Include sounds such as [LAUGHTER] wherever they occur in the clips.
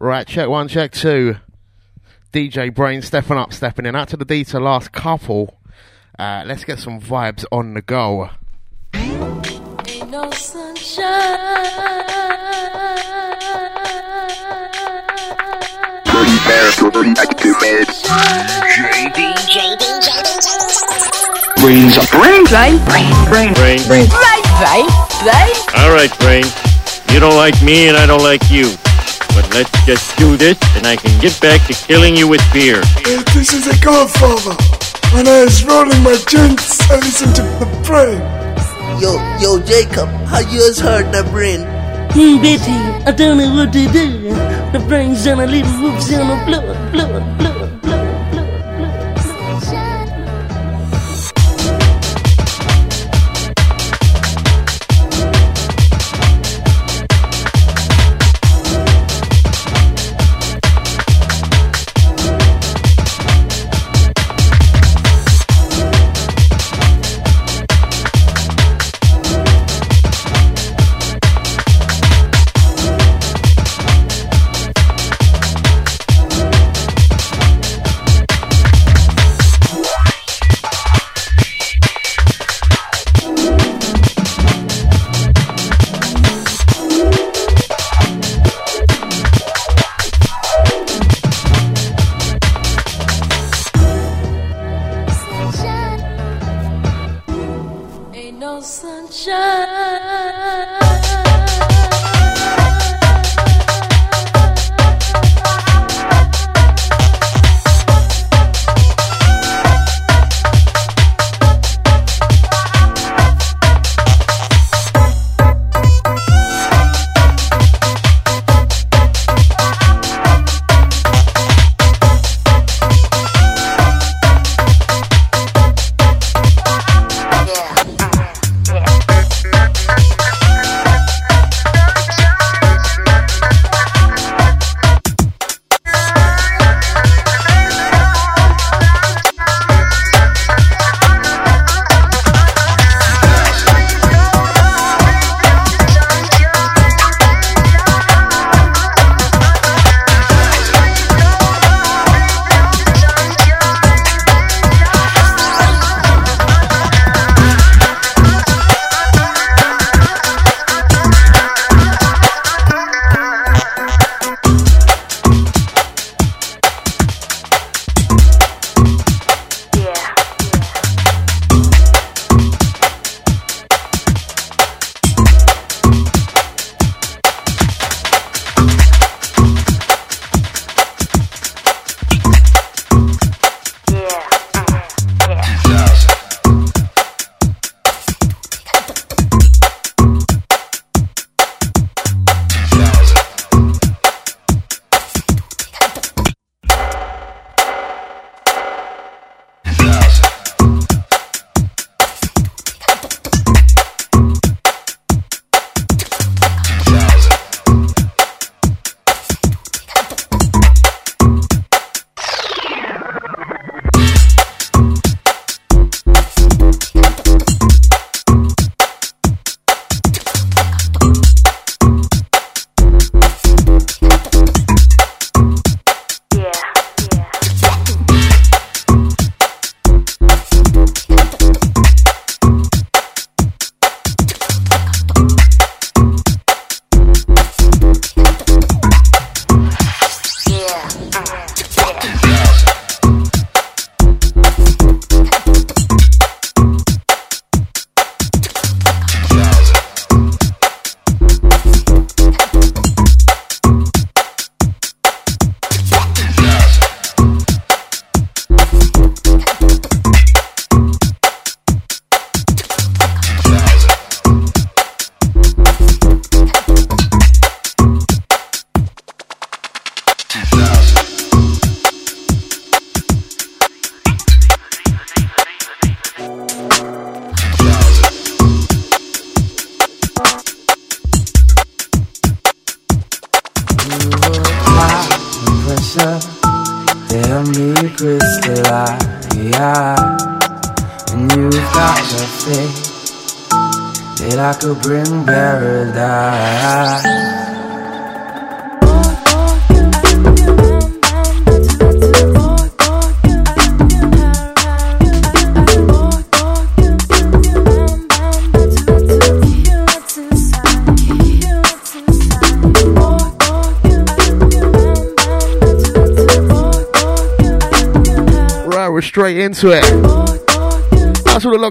Right, check one, check two. DJ Brain stepping up, stepping in. Out to the D to last couple. Uh, let's get some vibes on the go. Ain't no sunshine. Dirty bear, dirty like to bed. Brains up. Brain. Brain, brain, brain, Brain. brain, brain, brain. All right, Brain. You don't like me and I don't like you. But let's just do this and I can get back to killing you with beer. Uh, This is a godfather. When I was rolling my joints, I listened to the brain. Yo, yo, Jacob, how you has heard the brain? Hmm, Betty, I don't know what to do. The brain's on a little whoops on a blood, blood, blood, blood,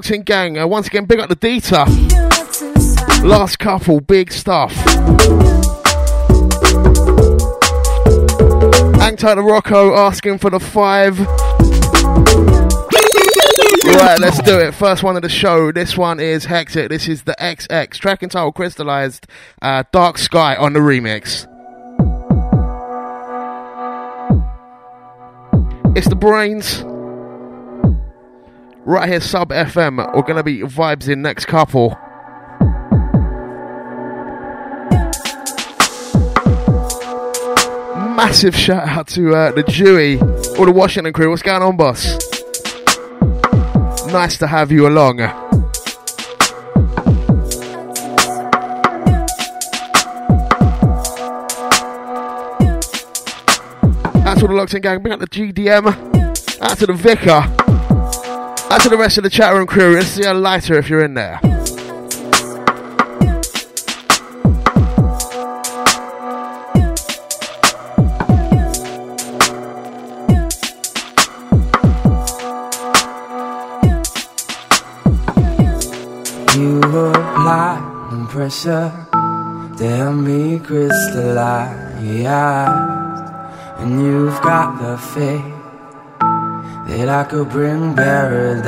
That's all the locked in gang. Uh, once again, big up the Dita. Last couple, big stuff. Hang to Rocco asking for the five. Right, let's do it. First one of the show. This one is Hectic. This is the XX track entitled Crystalised uh, Dark Sky on the remix. It's the brains. Right here, sub FM. We're gonna be vibes in next couple. Massive shout out to uh, the Dewey or the Washington crew. What's going on, boss? Nice to have you along. Out to the Locked In Gang, bring up the GDM. Out to the Vicar. Out to the rest of the chat room crew. Let's see a lighter if you're in there. You apply the pressure, damn me crystallized. And you've got the faith that I could bring paradise.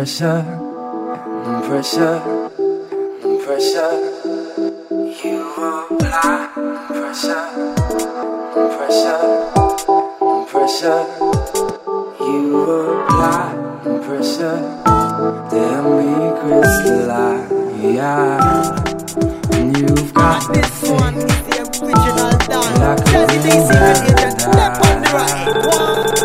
Pressure, the pressure, the pressure. You apply the pressure, the pressure, the pressure. You apply the pressure, damn me crystallize. And you've got this one is the faith that I could bring paradise. Bigger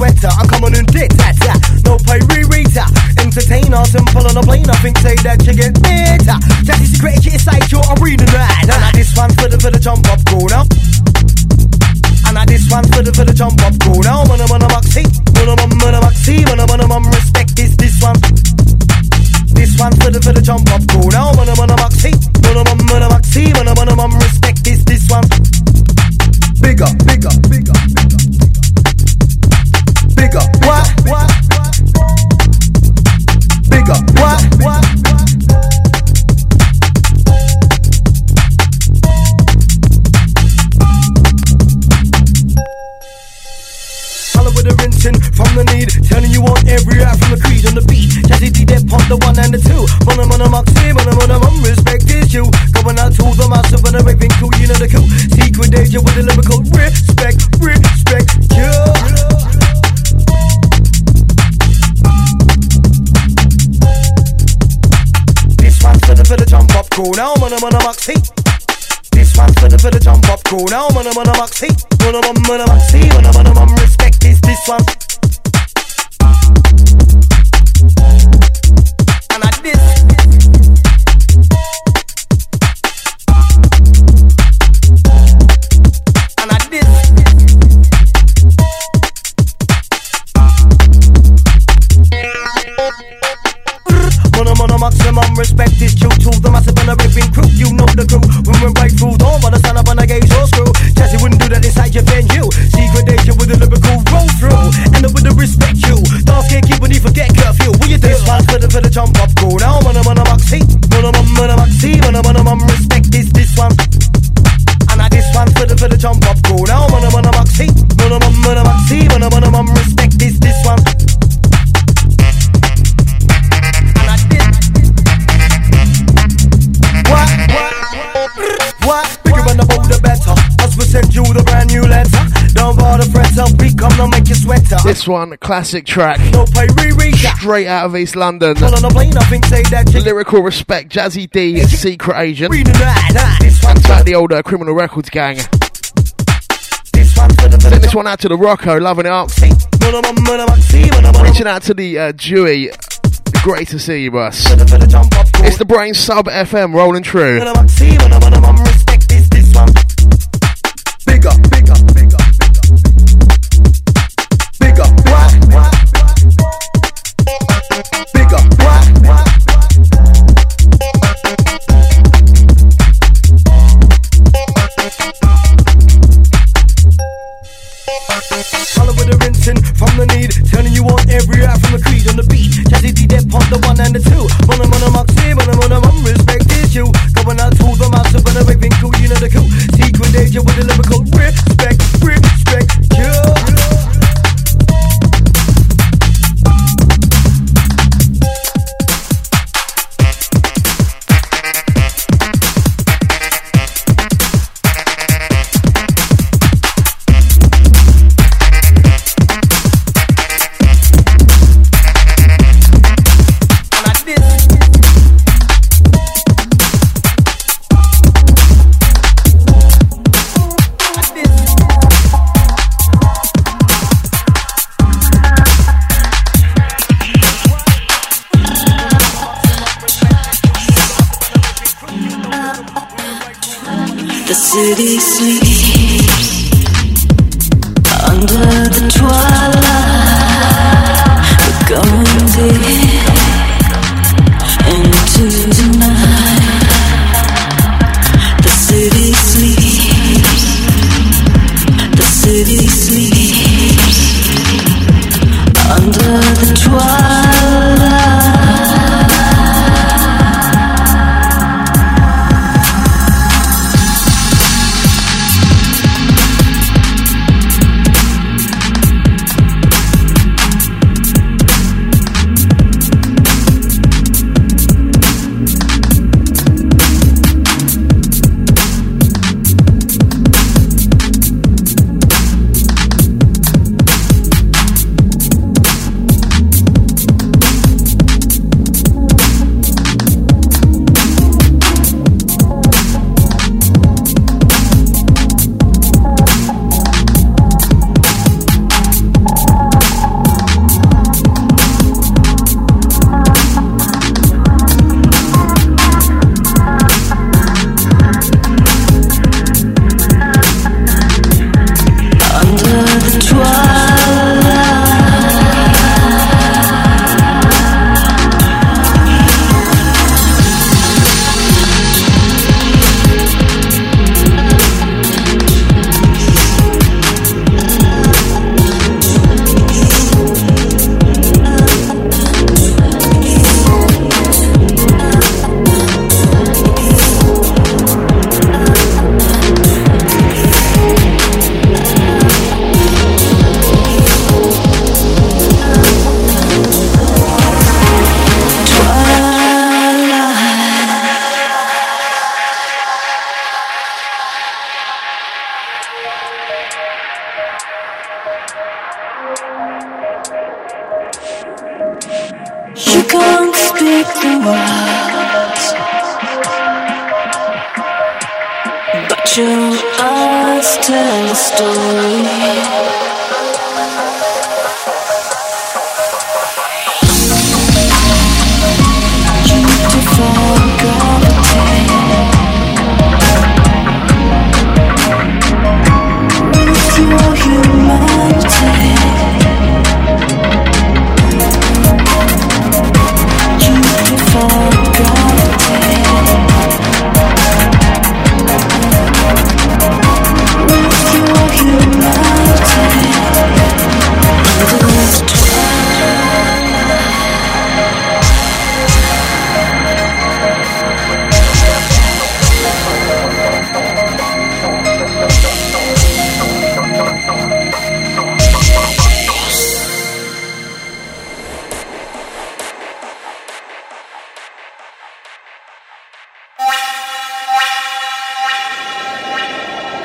sweater. I'm coming in dit tat tat. No pay re reader. Entertainer, simple on a plane. I think say that you get better. That is the great shit inside your arena night. And I this one for the for the jump up corner. And I this one for the for the jump up corner. Wanna wanna maxi, wanna wanna wanna maxi, wanna wanna wanna respect this this one. This one for the for the jump up cool. Now wanna wanna maxi, wanna wanna wanna maxi, wanna wanna wanna respect así, uno más menos así. This one, classic track. Straight out of East London. Lyrical Respect, Jazzy D, Secret Agent. And the older Criminal Records gang. Send this one out to the Rocco, loving it up. Reaching out to the uh, Dewey. Great to see you, boss. It's the Brain Sub FM rolling through. Big up.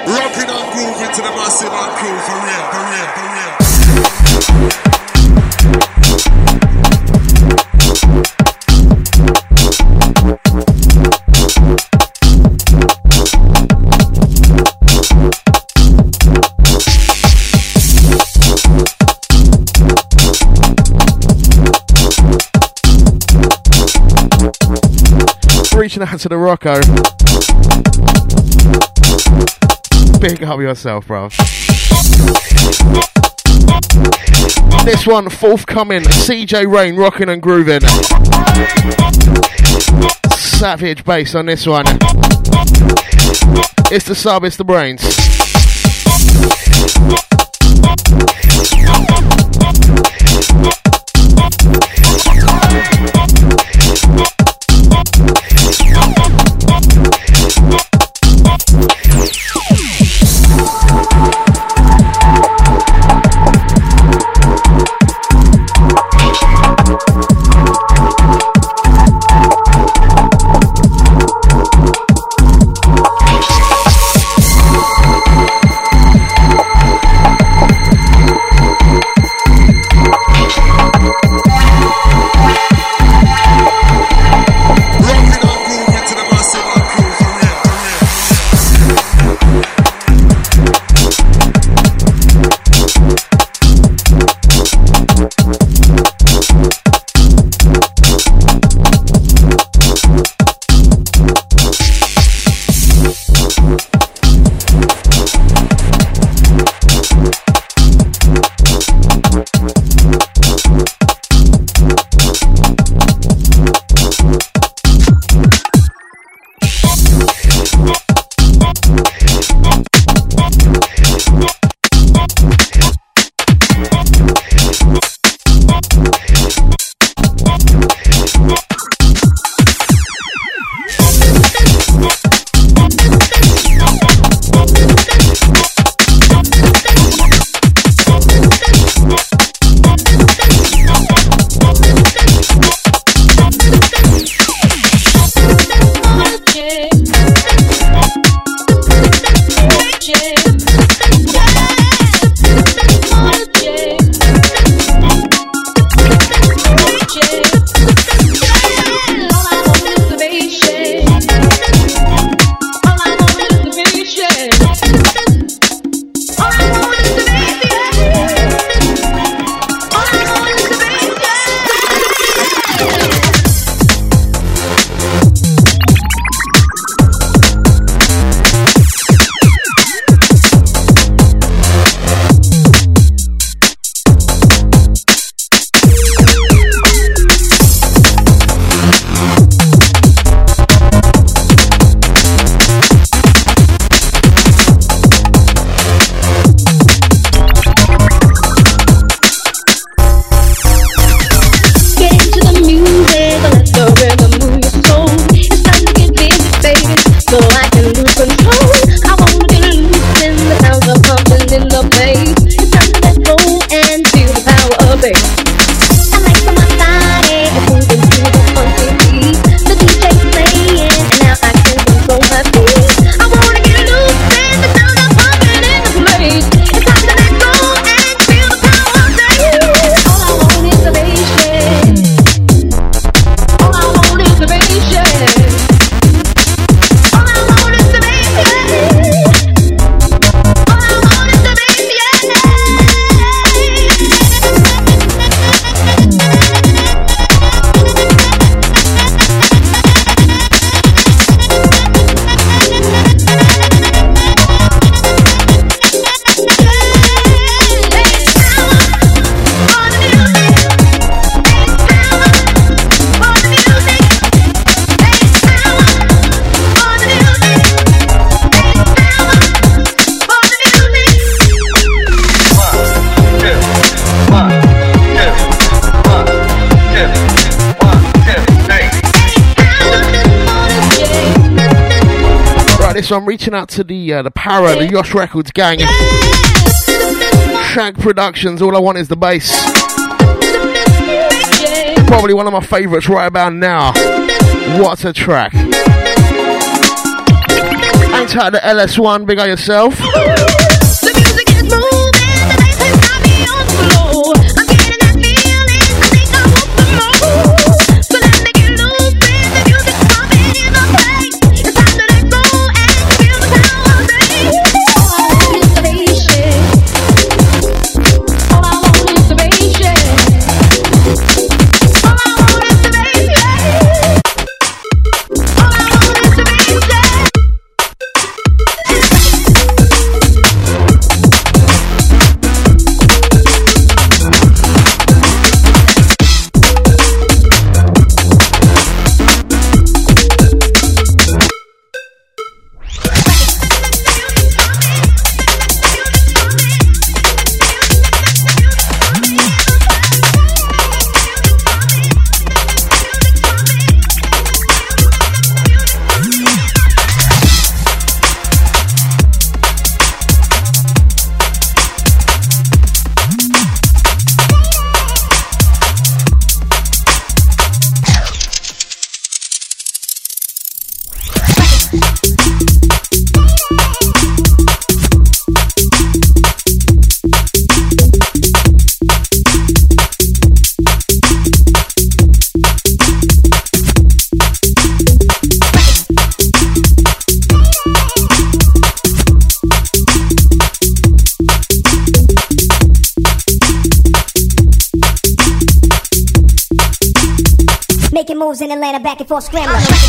Rocking and grooving to the massive and cool for real, for real, for real. Reaching out to the Rocco. Big up yourself, bro. This one forthcoming. CJ Rain rocking and grooving. Savage bass on this one. It's the sub, it's the brains. So I'm reaching out to the uh, the Para, the Yosh Records gang. Shag Productions. All I want is the bass. Probably one of my favourites right about now. What a track. Tight to LS1, big up yourself. Back and forth scrambling. Uh-huh.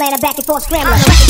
Atlanta, back and forth scrambling.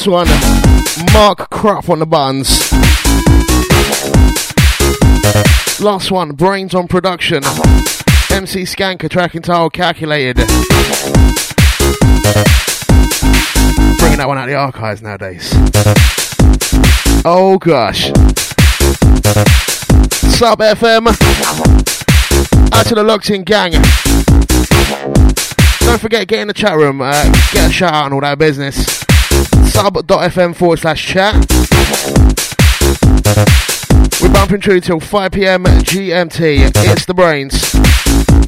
this one. Mark Crop on the buttons. Last one, Brains on production. MC Skanker tracking and title calculated. Bringing that one out of the archives nowadays. Oh gosh. Sub FM. Out to the locked in gang. Don't forget, get in the chat room. Uh, get a shout out and all that business. Sub.fm forward slash chat. We're bumping through till 5 pm GMT. It's the brains.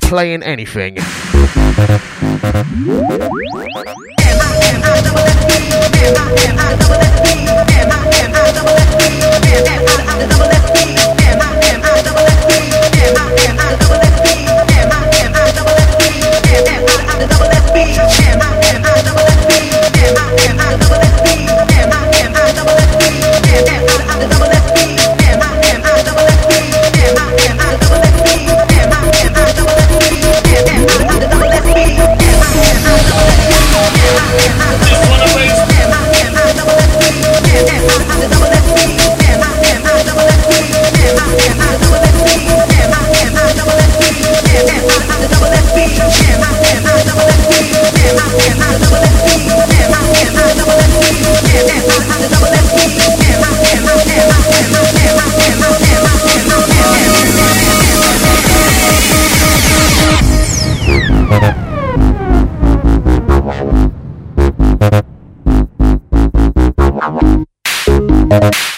Playing anything. you.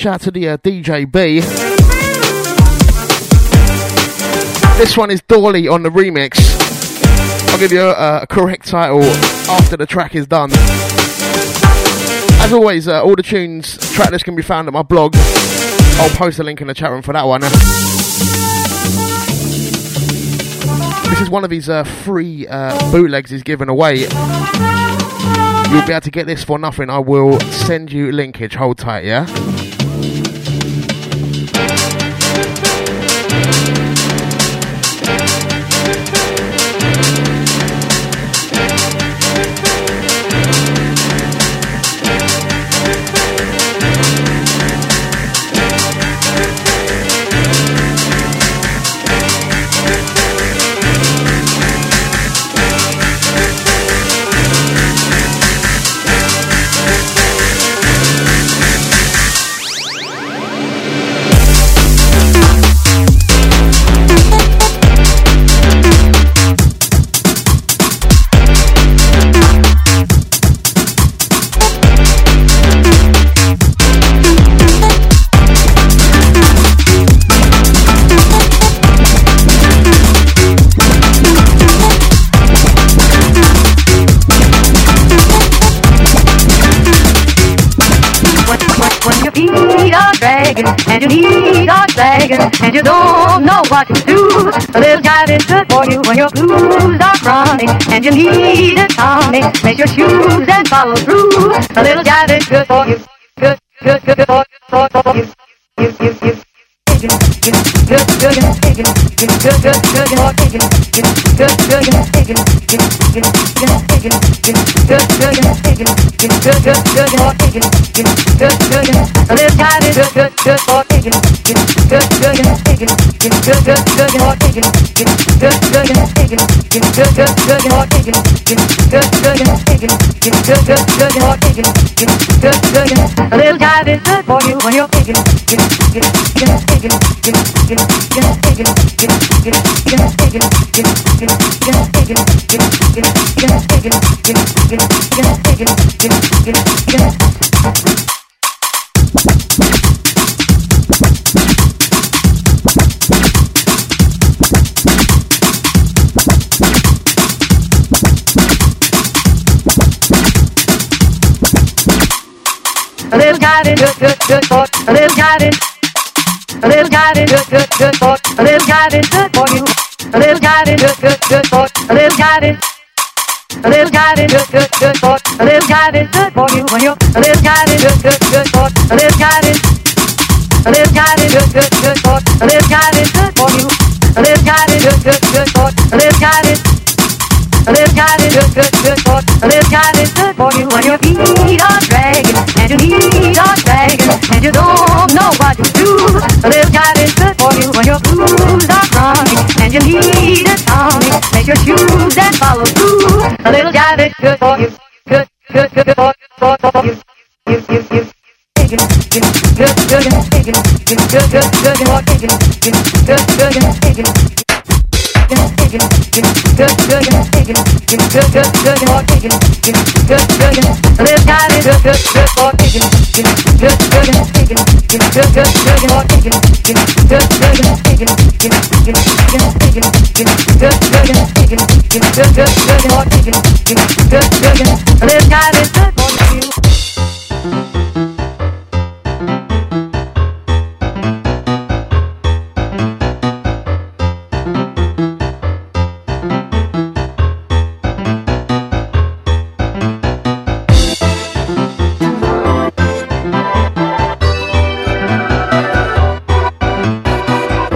Reach out to the uh, DJ B. This one is Dolly on the remix. I'll give you a, a correct title after the track is done. As always, uh, all the tunes, track list can be found at my blog. I'll post a link in the chat room for that one. This is one of his uh, free uh, bootlegs he's giving away. You'll be able to get this for nothing. I will send you linkage. Hold tight, yeah? What to do. A little good for you when your blues are chronic and you need a tonic. Make your shoes and follow through. A little is good for you. Good, good, good, good for, for, for you. You, you, you. Good, good, good, good, good, good, good, good, good, good, good, good, good, good, good, a little time is good, good, good for taking. Good, good, good, taking. Good, good, good, good for taking. Good, good, good, taking. Good, good, good, good for taking. Good, good, good, taking. Good, good, good, good for taking. Good, good, good, a little time is good for you when you're taking. Good, good, good, taking. Good, good, good, taking. Good, good, good, taking. Good, good, good, taking. Good, good, good, taking. Good, good, good, taking. Good, good, good. A little dive is good for you. when you're taking good, good for a little jive A little jive good, good, good for a little jive good for you. A little jive good, good, good for a little jive A little jive good, good, good for a little jive good for you when you're a little jive good, good, good for a little jive A little jive good, good, good for a little jive good for you. A little jive good, good, good for a little jive a little jive good, good, good for a little jive good for you when your you don't know what to do. A little good for you when your blues are and you need a tonic. Make your shoes and follow through. A little jive is good for you. Good, good, good, good for, for, for you. You, you, you. Taking, good, good, good, taking, good, good, good, good, for taking, good, good, good, taking taking, this guy is good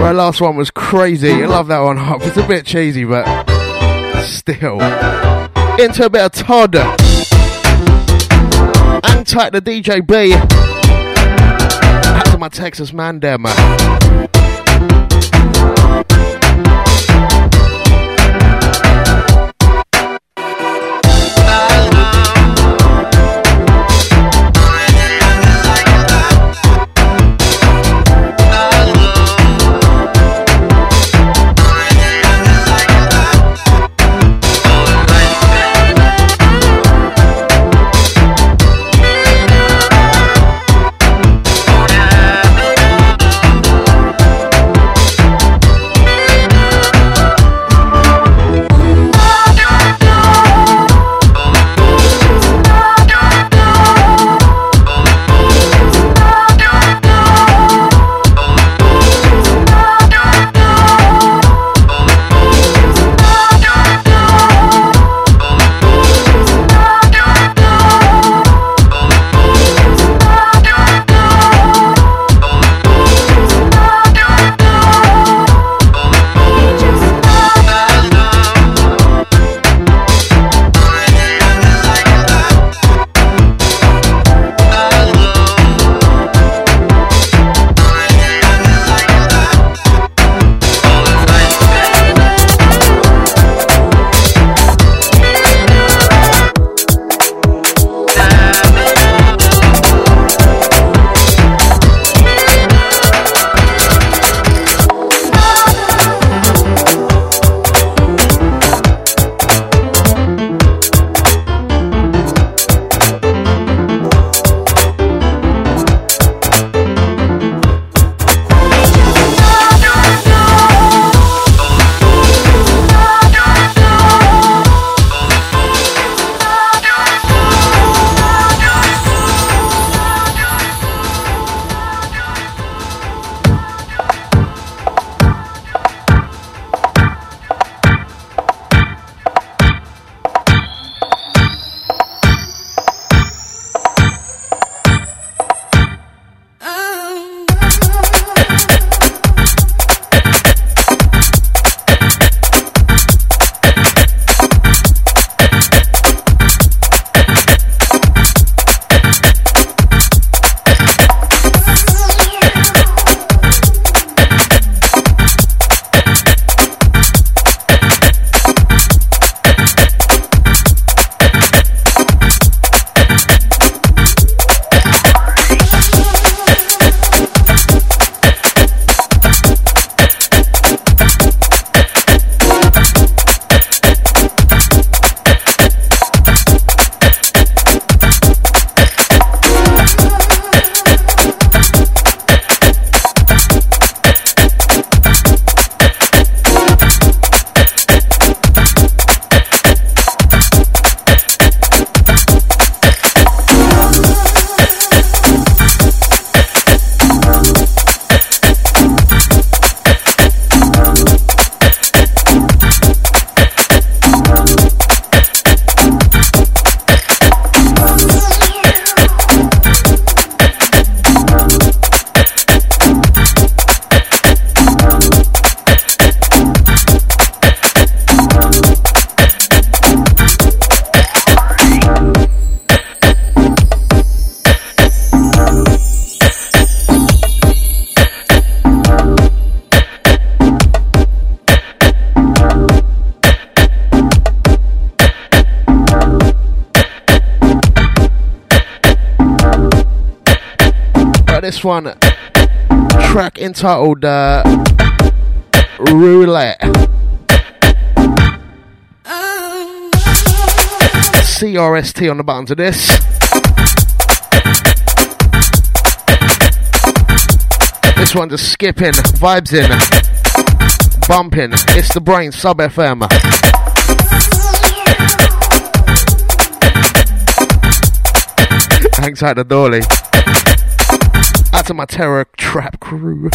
Right, last one was crazy. I love that one. [LAUGHS] It's a bit cheesy, but still. Into a bit of Todd. And tight the DJ B. Out to my Texas man there, man. One track entitled uh, Roulette. CRST on the buttons of this. This one just skipping, vibes in, bumping. It's the brain sub FM. Hangs out the dolly. Out to my terror trap crew.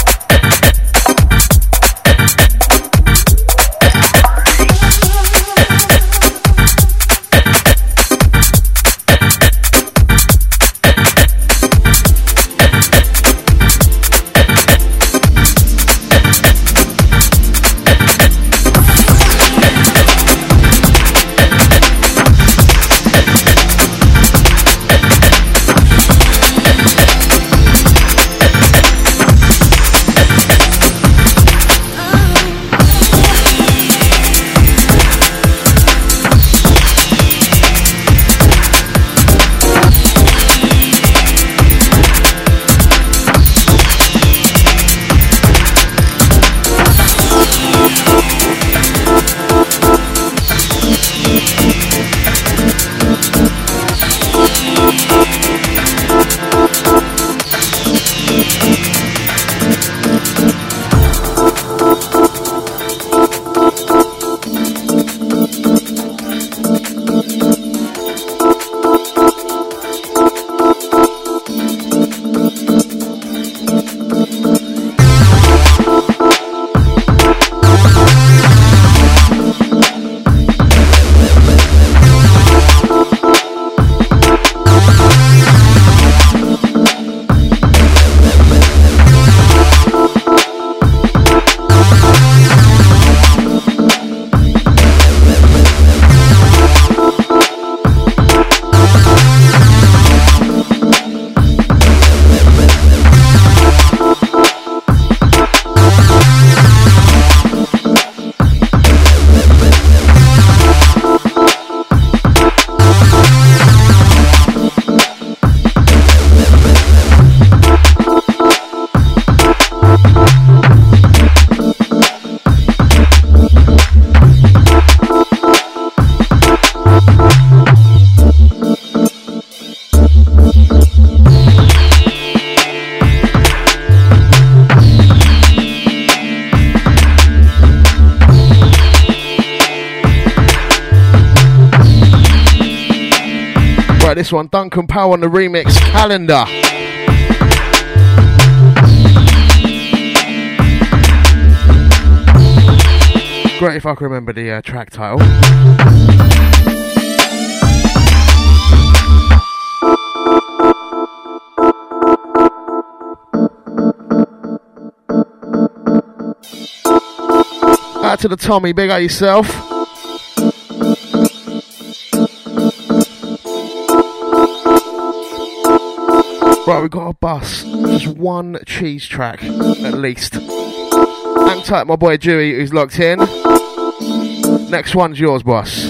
This one, Duncan Powell on the remix calendar. Great if I can remember the uh, track title. Out to the Tommy, big out yourself. We've got a bus. Just one cheese track, at least. Hang tight, my boy Dewey, who's locked in. Next one's yours, boss.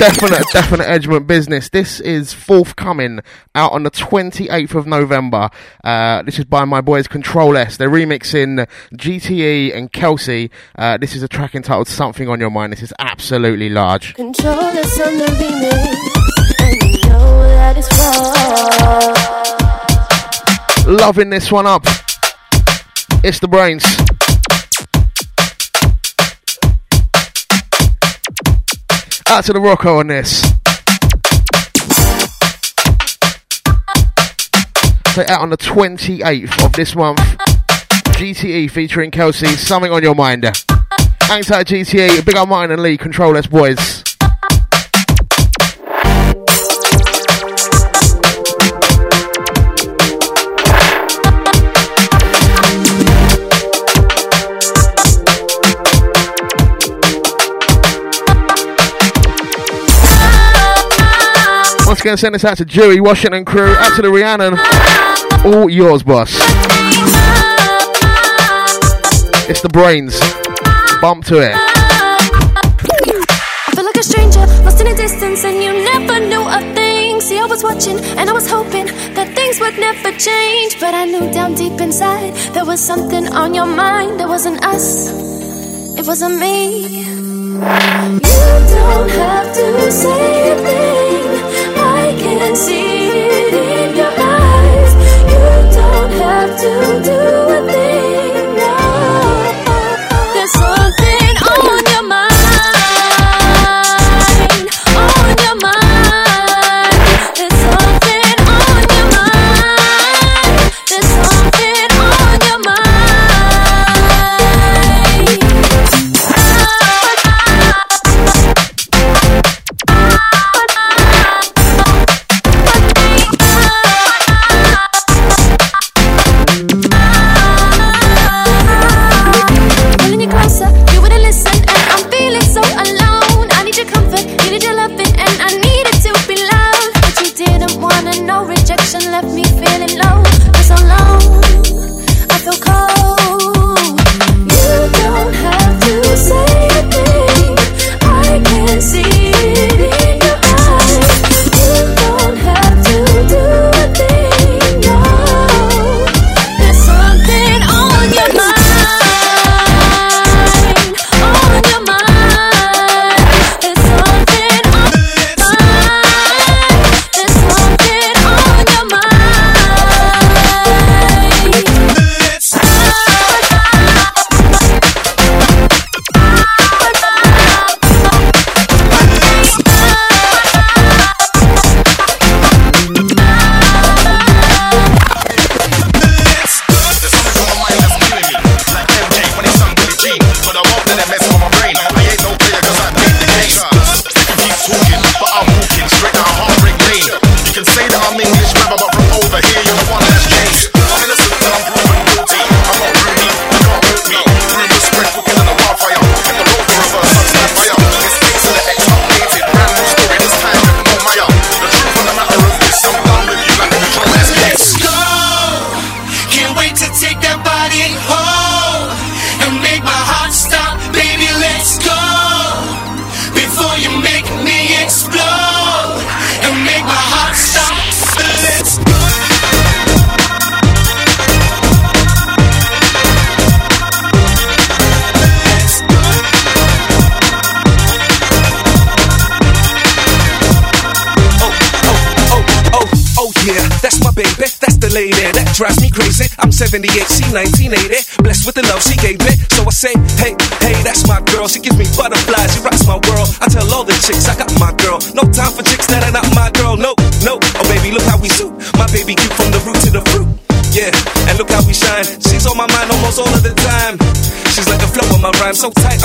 Definite, definite Edgemont business. This is forthcoming out on the 28th of November. Uh, this is by my boys Control S. They're remixing GTE and Kelsey. Uh, this is a track entitled Something on Your Mind. This is absolutely large. Control S on the remix, and you know that it's wrong. Loving this one up. It's the Brainz. Out to the Rocco on this. So out on the 28th of this month. GTE featuring Kelsey. Something on your mind. Hang tight, GTE. Big up Martin and Lee. Control S, boys. Once again, send this out to Dewey, Washington crew, out to the Rhiannon. All yours, boss. It's the Brainz. Bump to it. I feel like a stranger, lost in a distance, and you never knew a thing. See, I was watching, and I was hoping that things would never change. But I knew down deep inside there was something on your mind. It wasn't us, it wasn't me. You don't have to say a thing. Can see it in your eyes. You don't have to do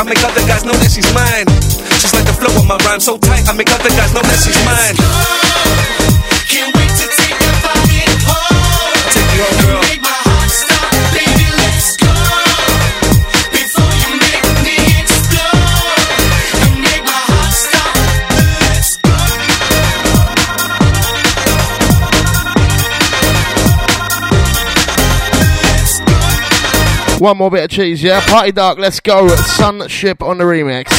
make other guys know that she's mine. She's like the flow of my rhyme, so tight. I make other One more bit of cheese, yeah? Party Dark, let's go. Sunship on the remix.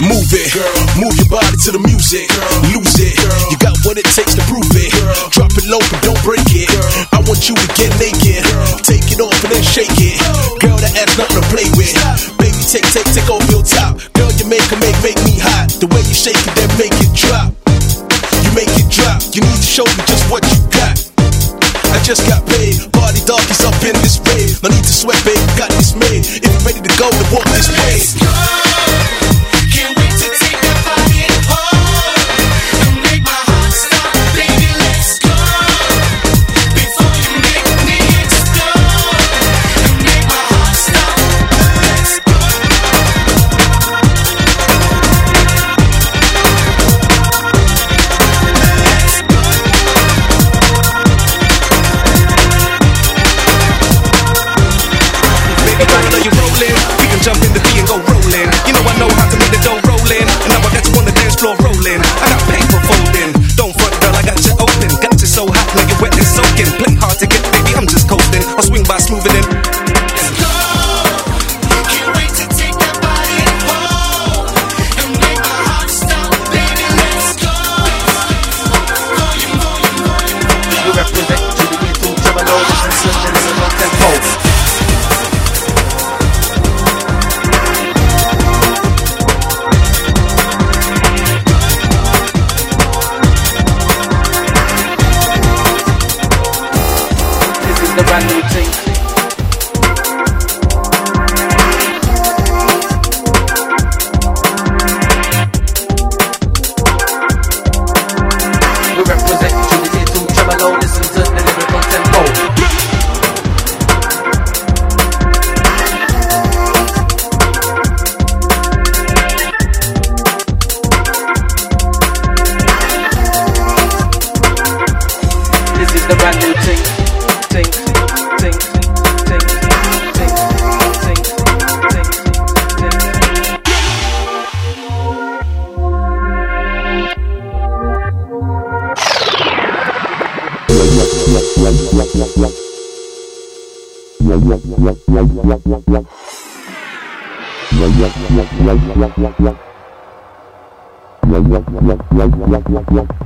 Move it, girl. move your body to the music. Lose it, you got what it takes to prove it. Drop it low, but don't break it. I want you to get naked. Take it off and then shake it. Girl, that ass nothing to play with. Baby, take, take, take off your top. Girl, you make her make, make me hot. The way you shake it, then make it drop. You make it drop. You need to show me just what It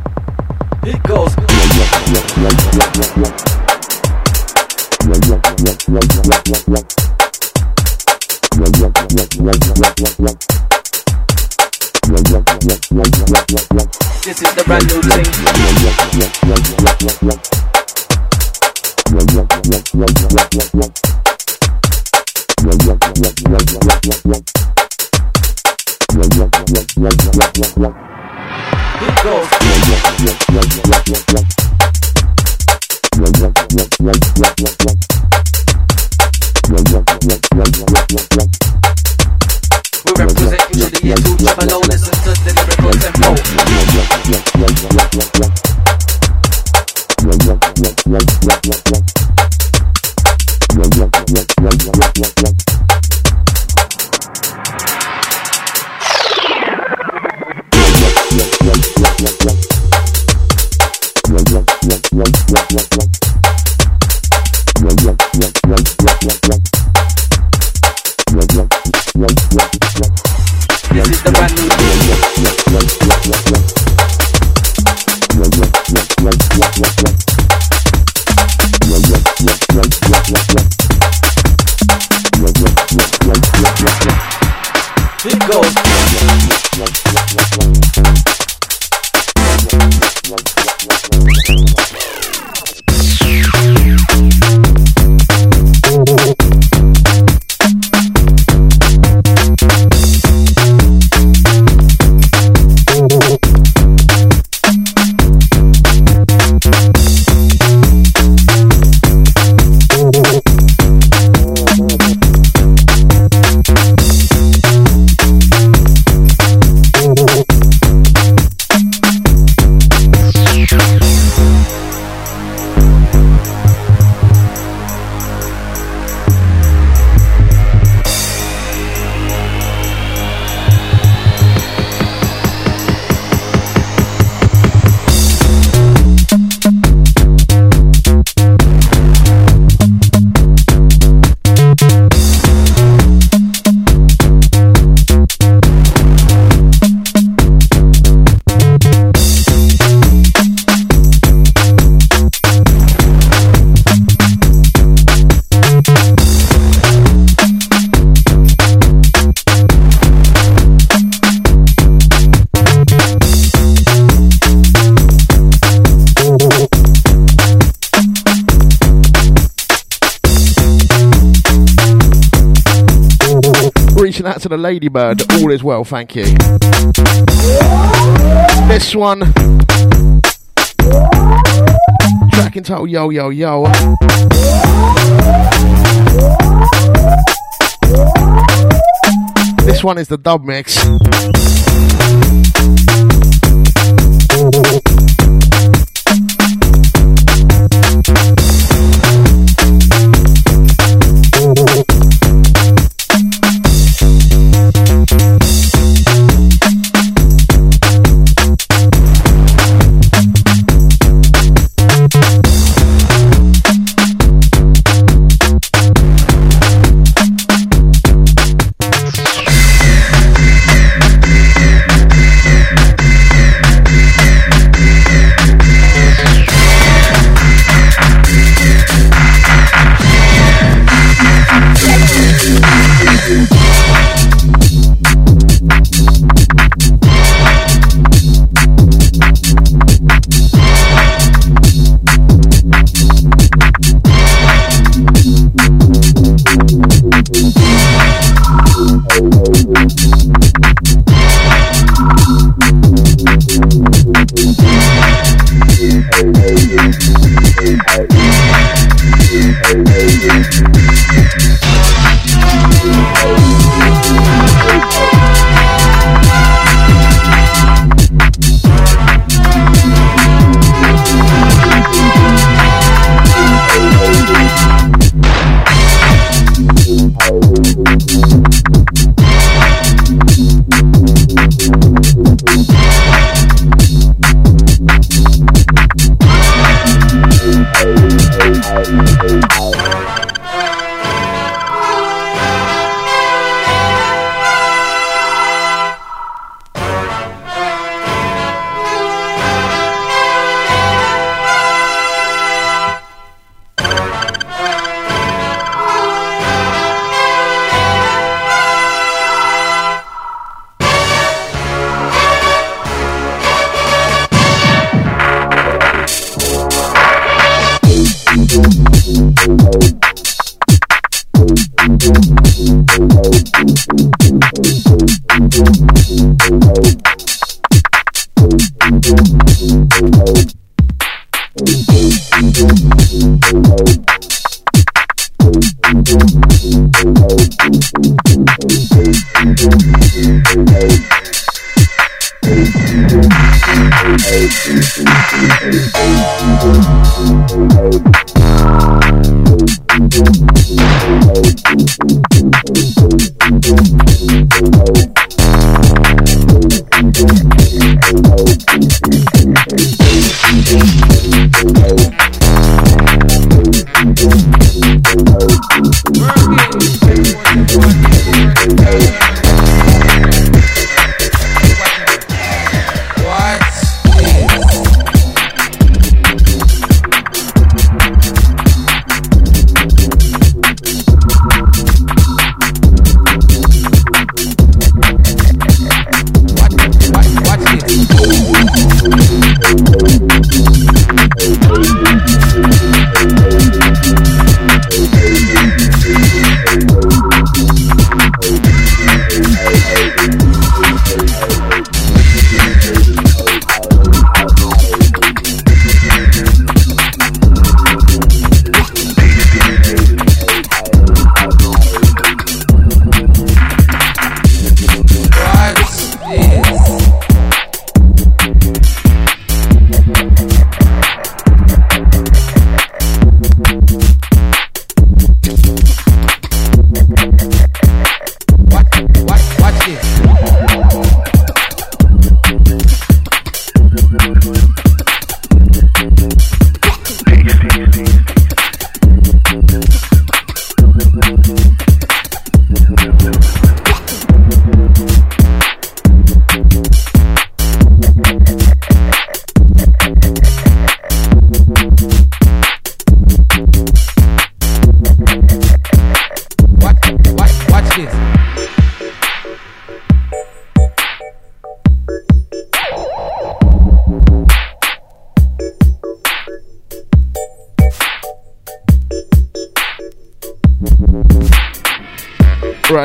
Ladybird. All is well, thank you. This one. Track entitled Yo Yo Yo. This one is the dub mix.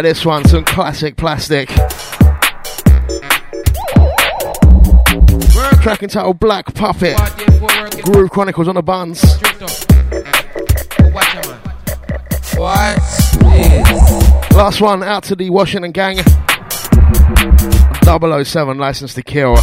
This one, some classic plastic. Track entitled Black Puppet. Groove Chronicles on the buns. Last one out to the Washington gang. 007 license to kill.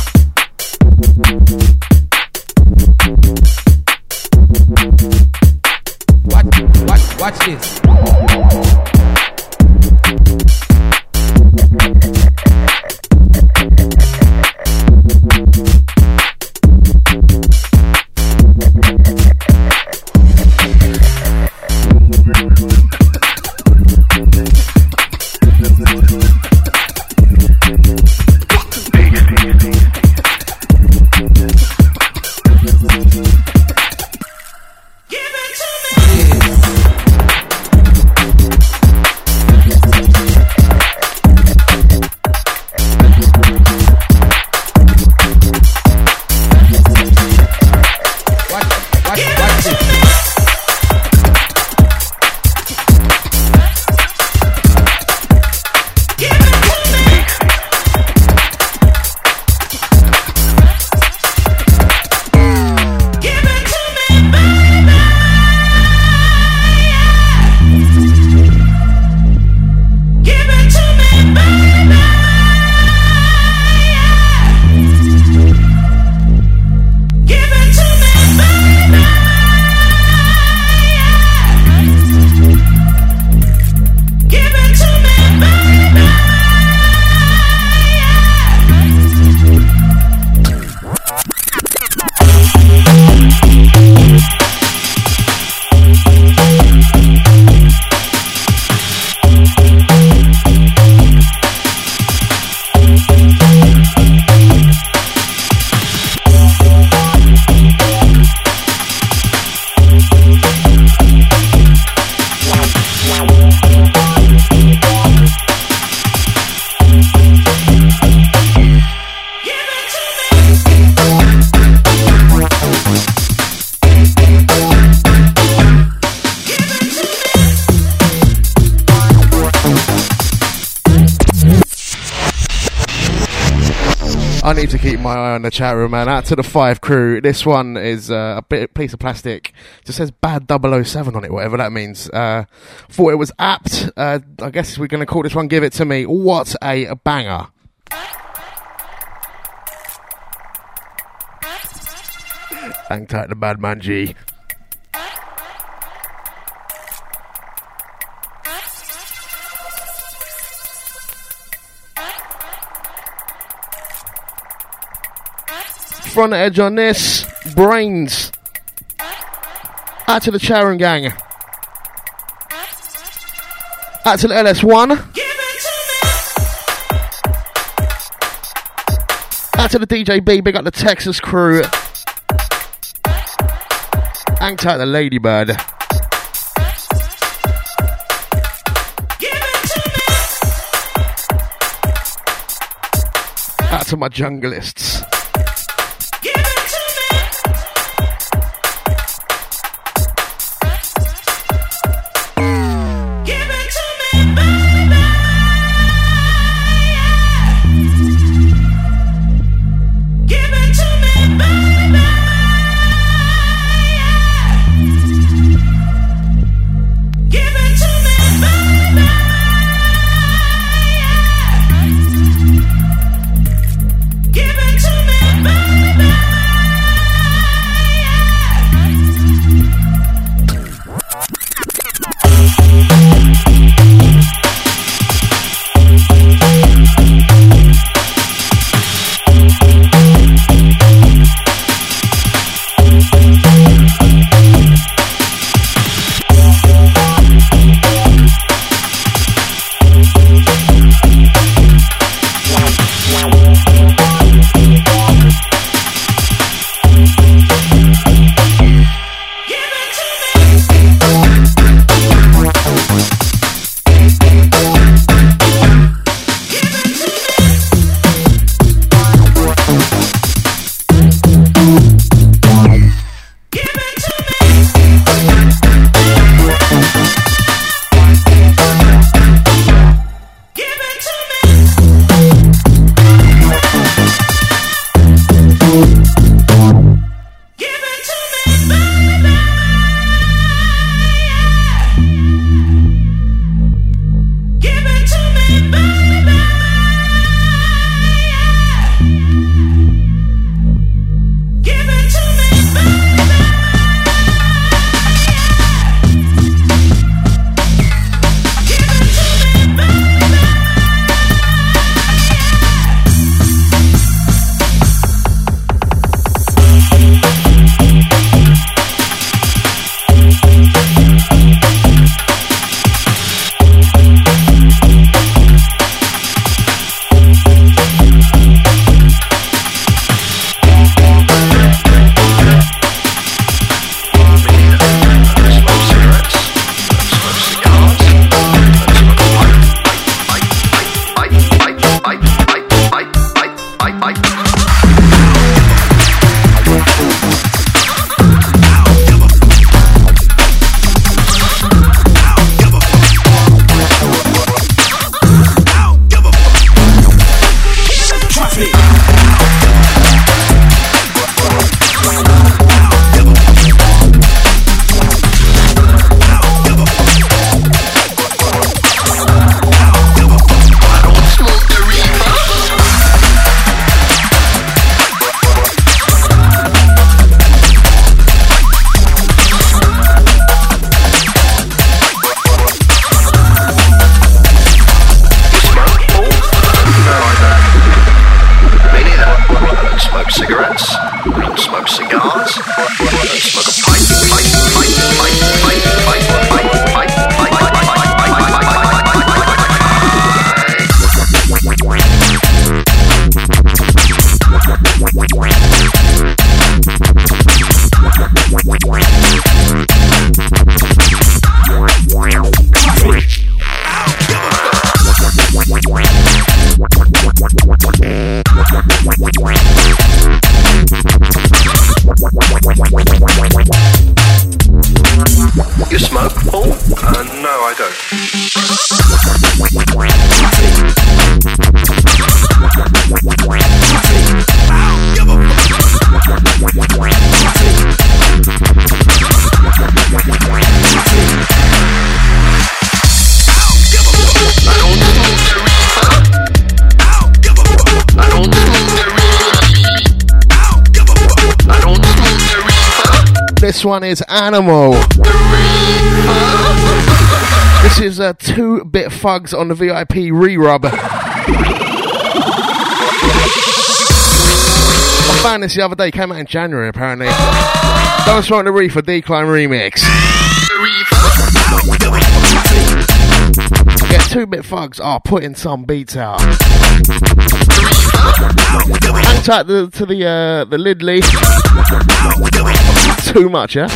On the chat room, man. Out to the five crew. This one is uh, a bit piece of plastic. Just says bad 007 on it, whatever that means. Uh, thought it was apt. Uh, I guess we're going to call this one Give It To Me. What a banger. Hang tight, the bad man G. Front edge on this. Brainz. Out to the Charon gang. Out to the LS1. Out to the DJB. Big up the Texas crew. Hang tight, the Ladybird. Out to my junglists. Is Animal. This is uh, two bit fugs on the VIP re rub. I found this the other day, came out in January apparently. Don't smoke the reefer decline remix. Yeah, two bit fugs are putting some beats out. Hang tight to, to the uh, the Lidley too much, eh?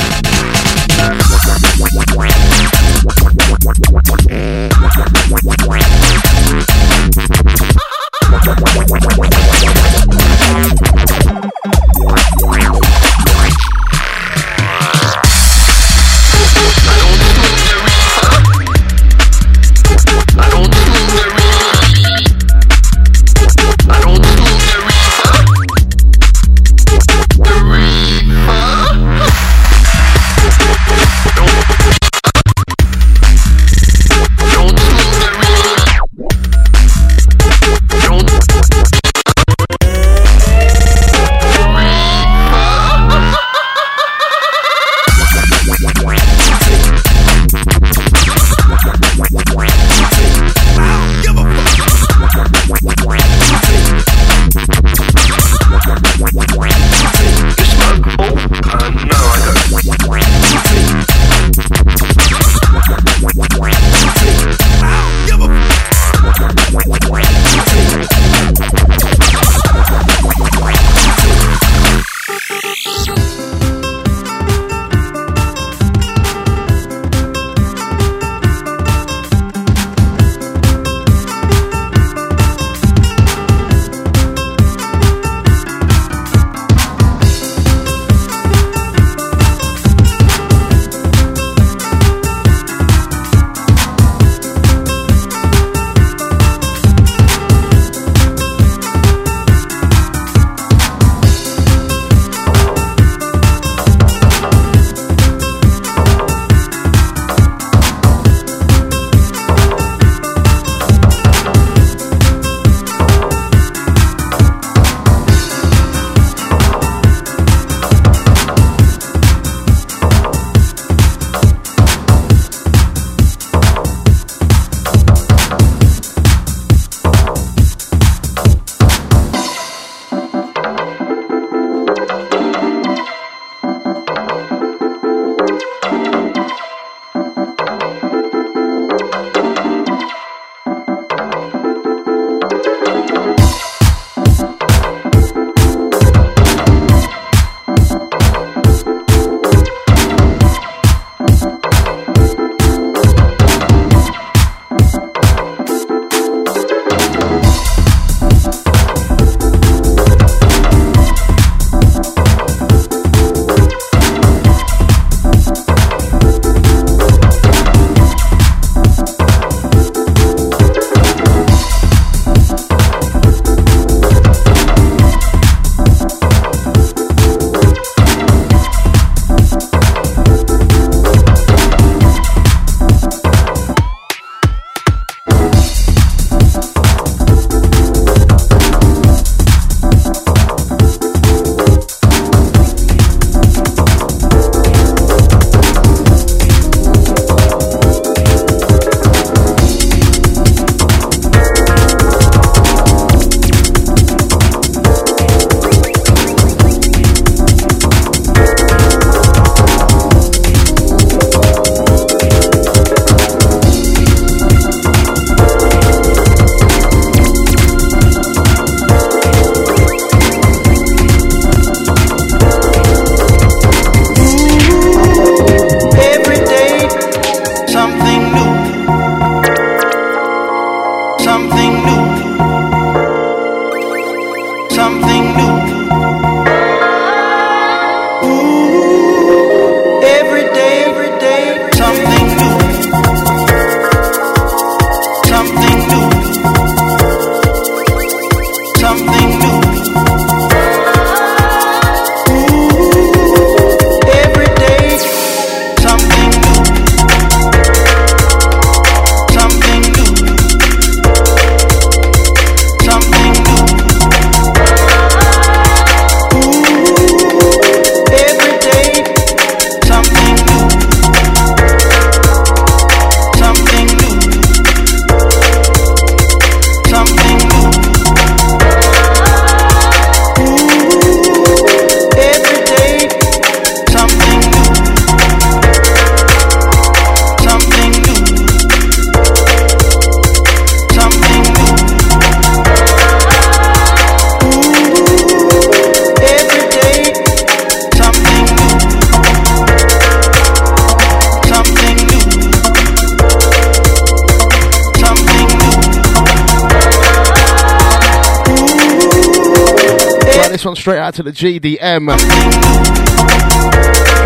One straight out to the GDM.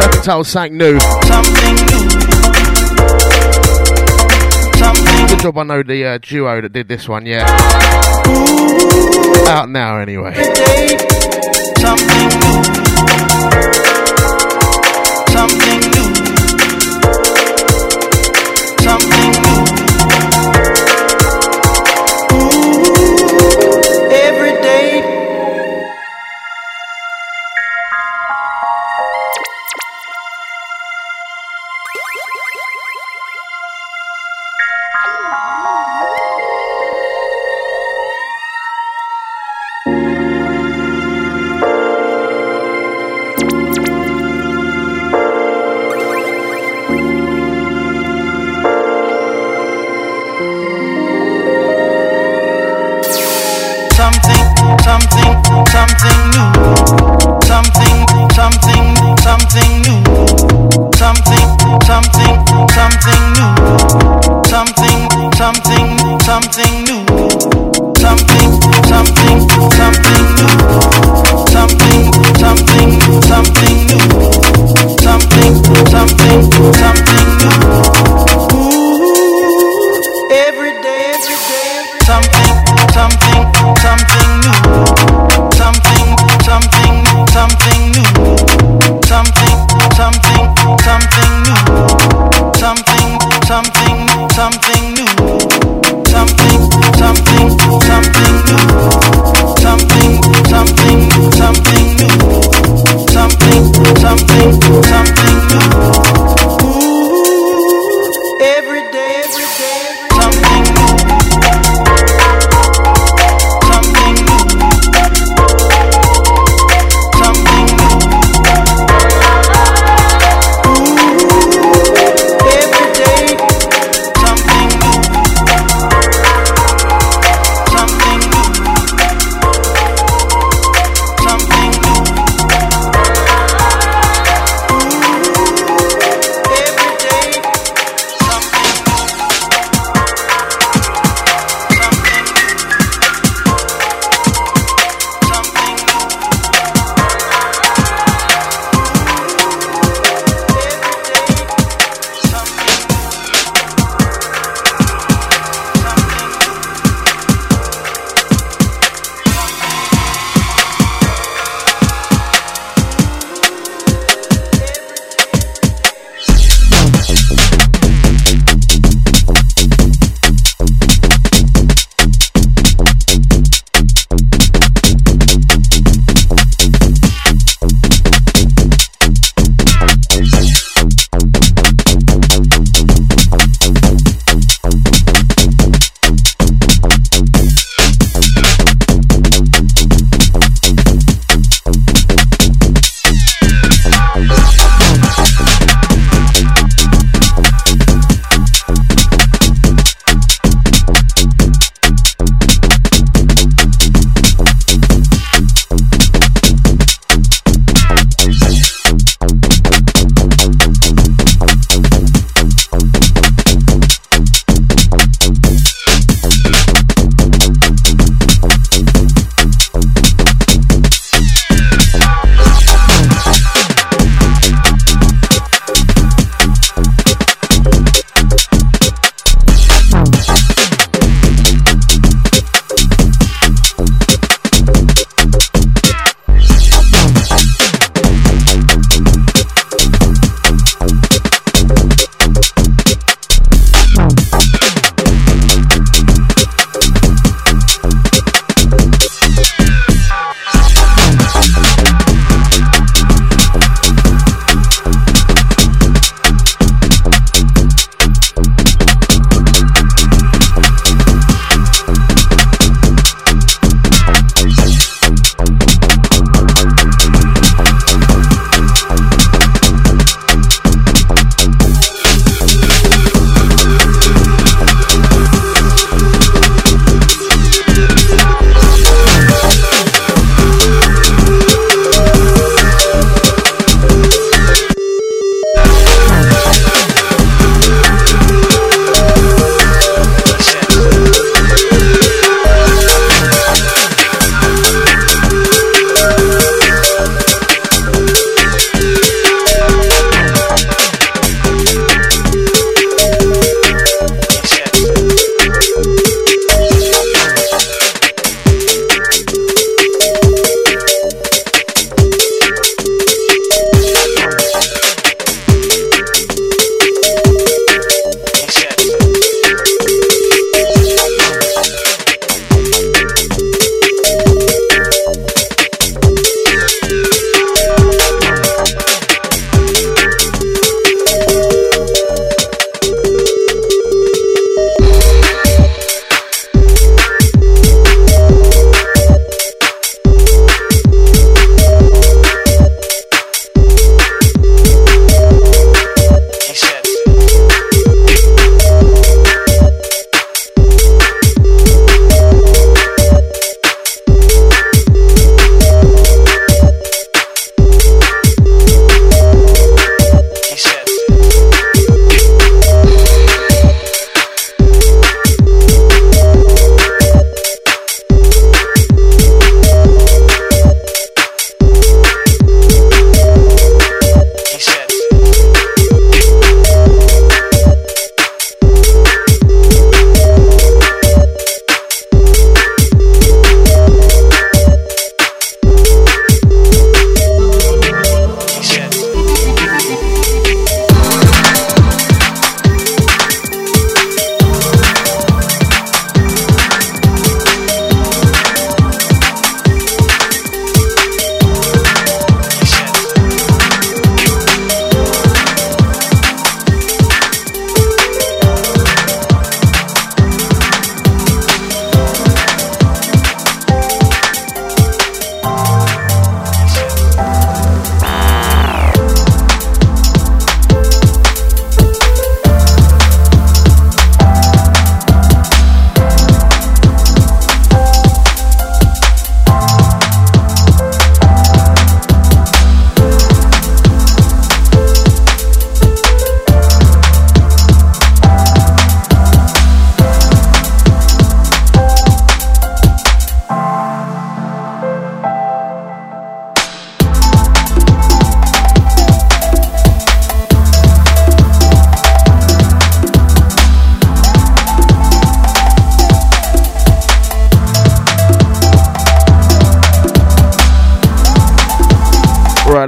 Capital Sank New. Something new. Good job I know the uh, duo that did this one, yeah. Out now, anyway.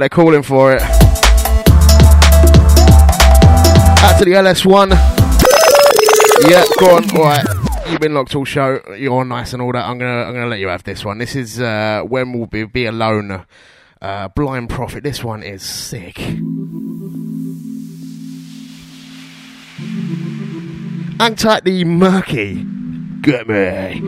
They're calling for it. Out to the LS1. Yeah, go on. All right, you've been locked all show. You're nice and all that. I'm gonna, I'm gonna let you have this one. This is uh, when we'll be, be alone. Uh, Blind Prophet. This one is sick. Hang tight, the murky. Get me.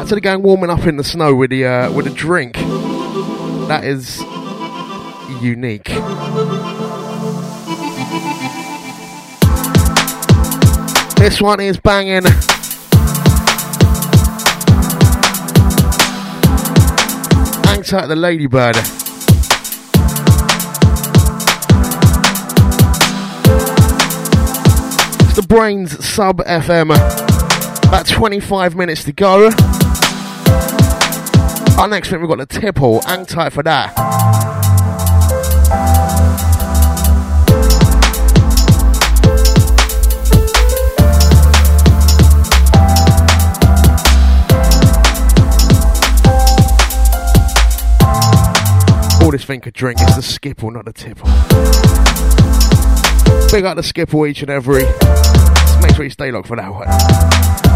Actually, going warming up in the snow with the uh, with a drink. That is unique. This one is banging. Hang tight, the ladybird. It's the Brainz Sub FM. About 25 minutes to go. Our next thing, we've got the Tipple. Hang tight for that. All this thing could drink is the skipple, not the tipple. Big up the skipple each and every. Just make sure you stay locked for that one.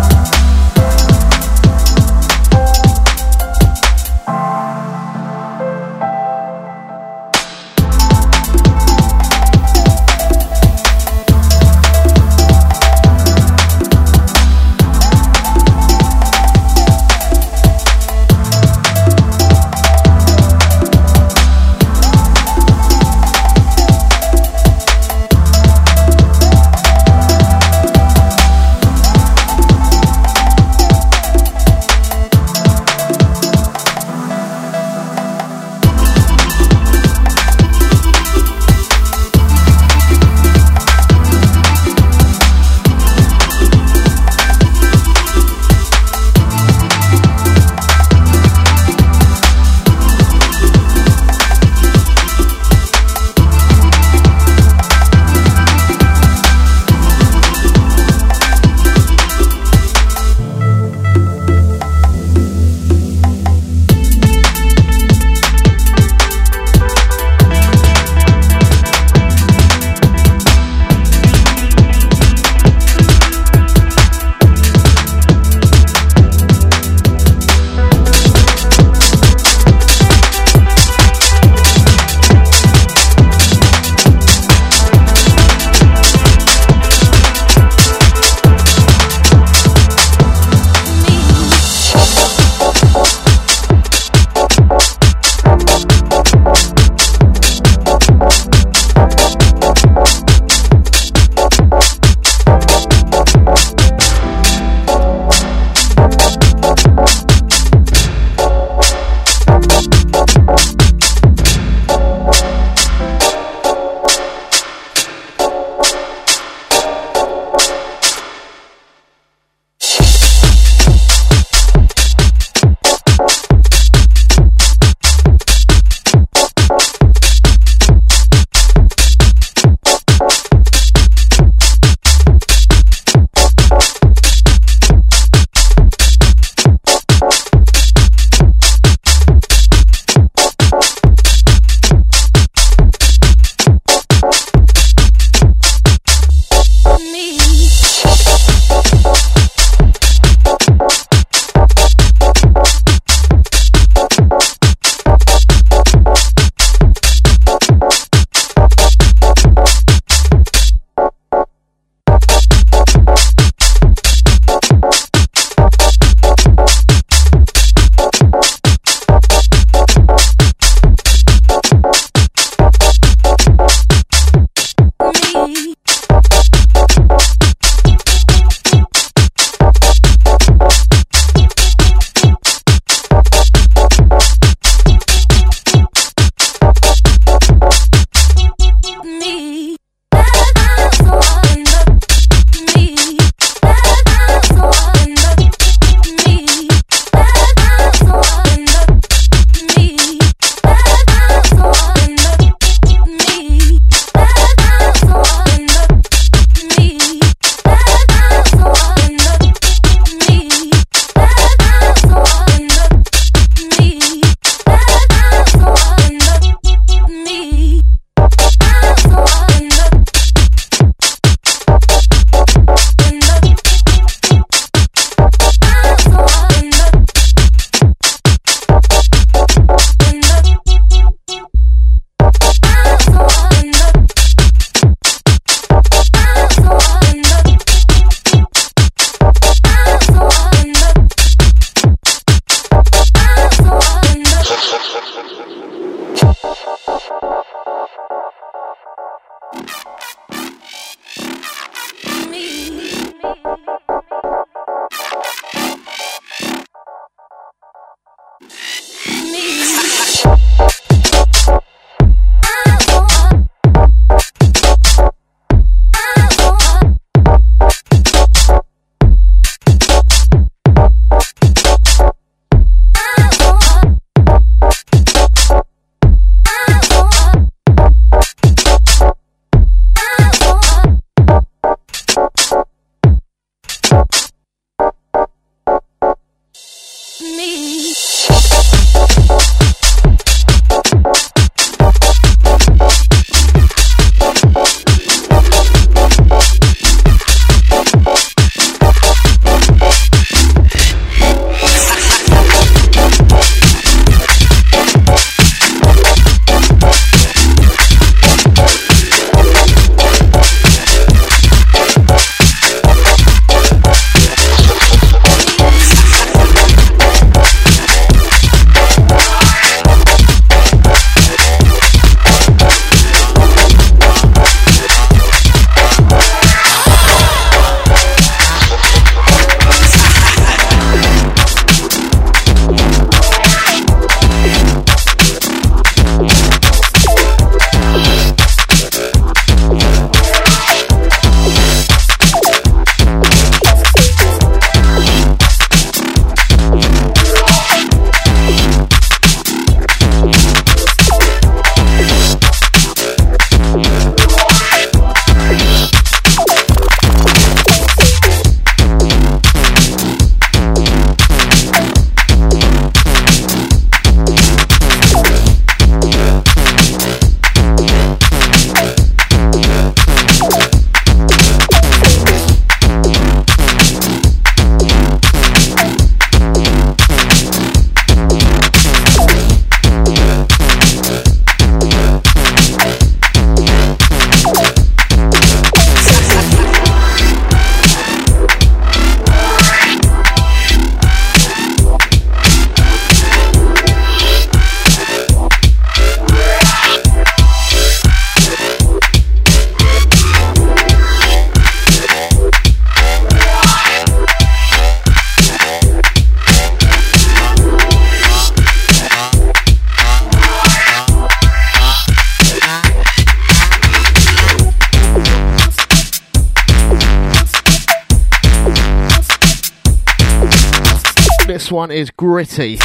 One is gritty.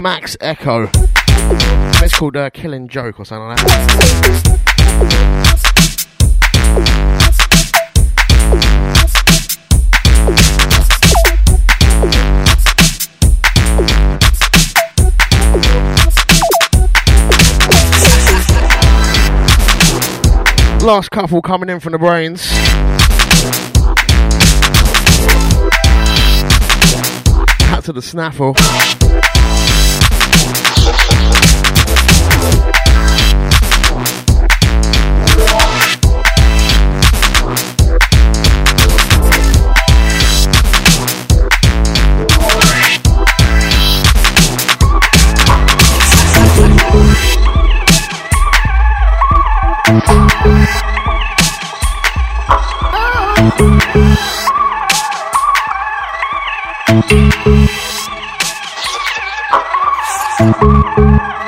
Max Echo. It's called uh, Killing Joke or something like that. Last couple coming in from the Brainz. to the snaffle. Thank you. Thank you.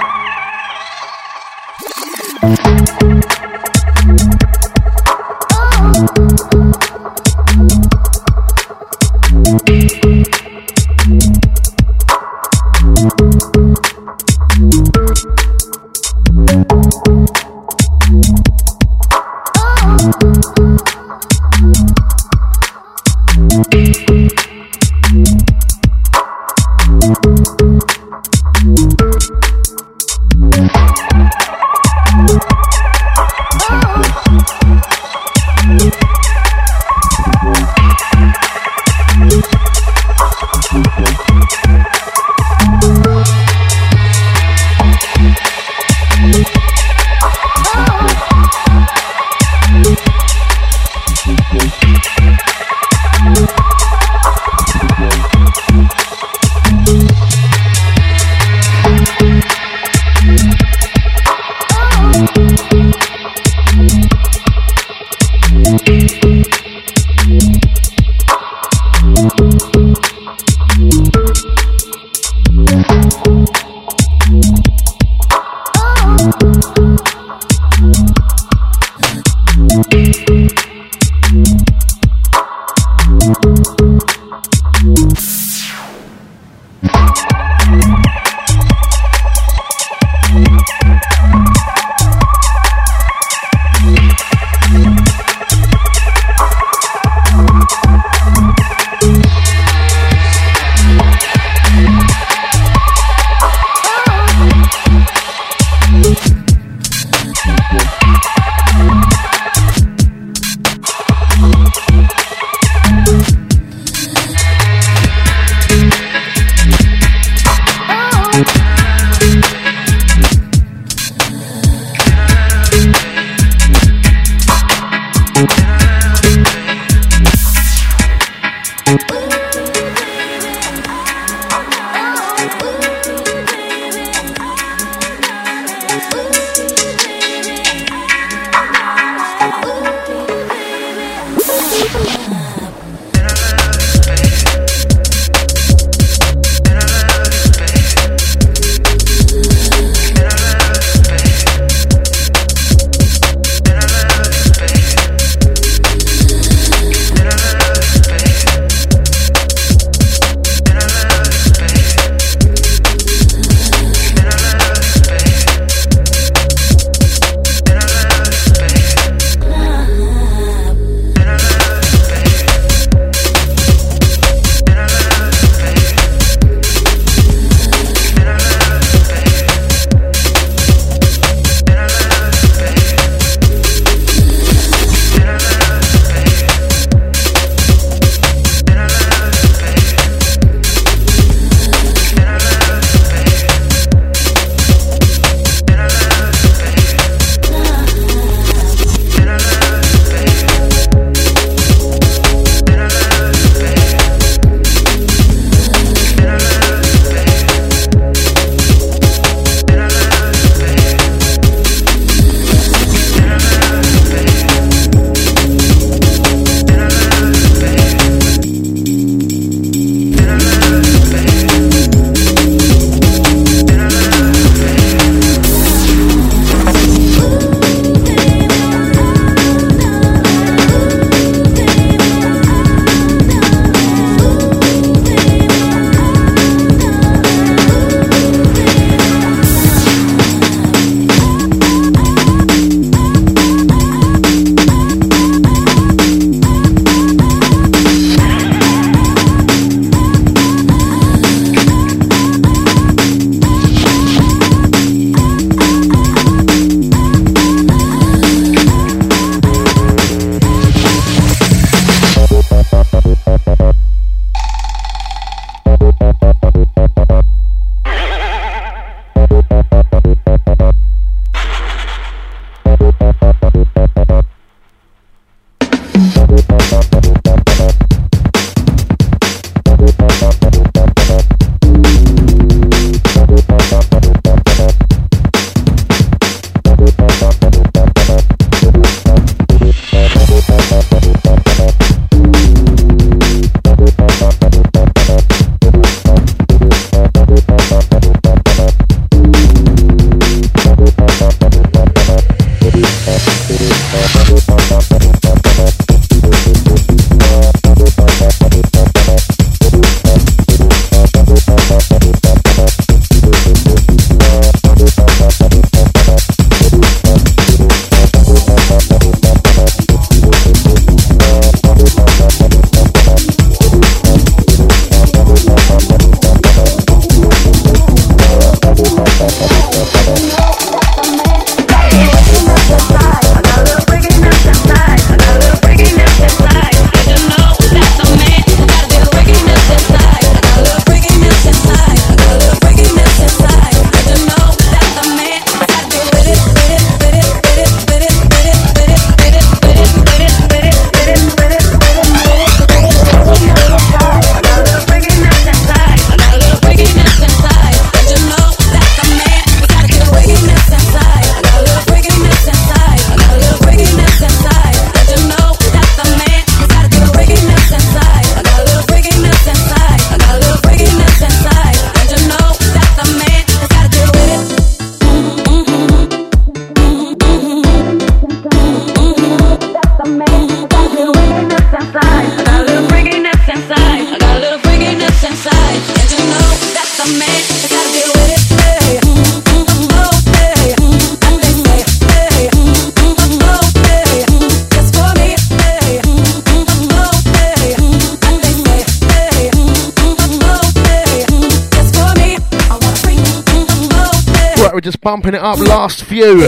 Bumping it up. Last few.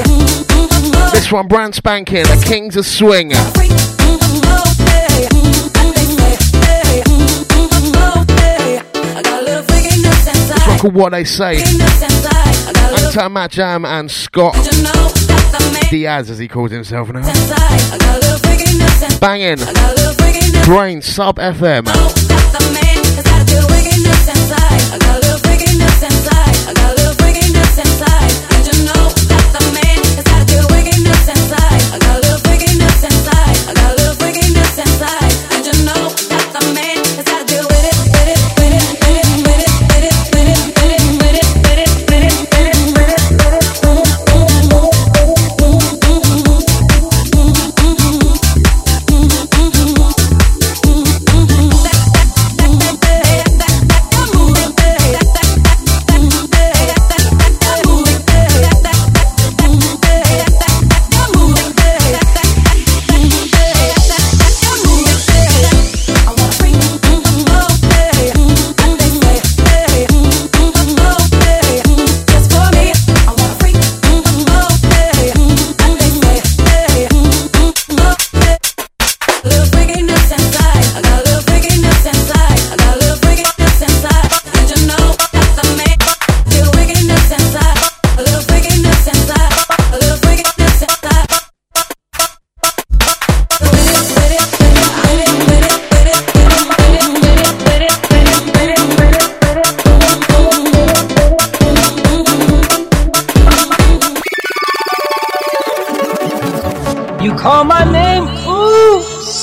This one, brand spanking. The Kings of Swing. This one called What They Say. Anti Matt Jam and Scott Diaz, as he calls himself now. Banging. Brain Sub FM.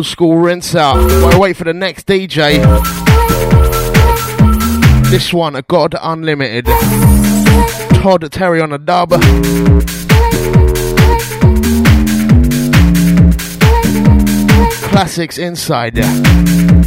Old school rinse out. While I wait for the next DJ. This one, a God Unlimited. Todd Terry on a dub. Classics Inside.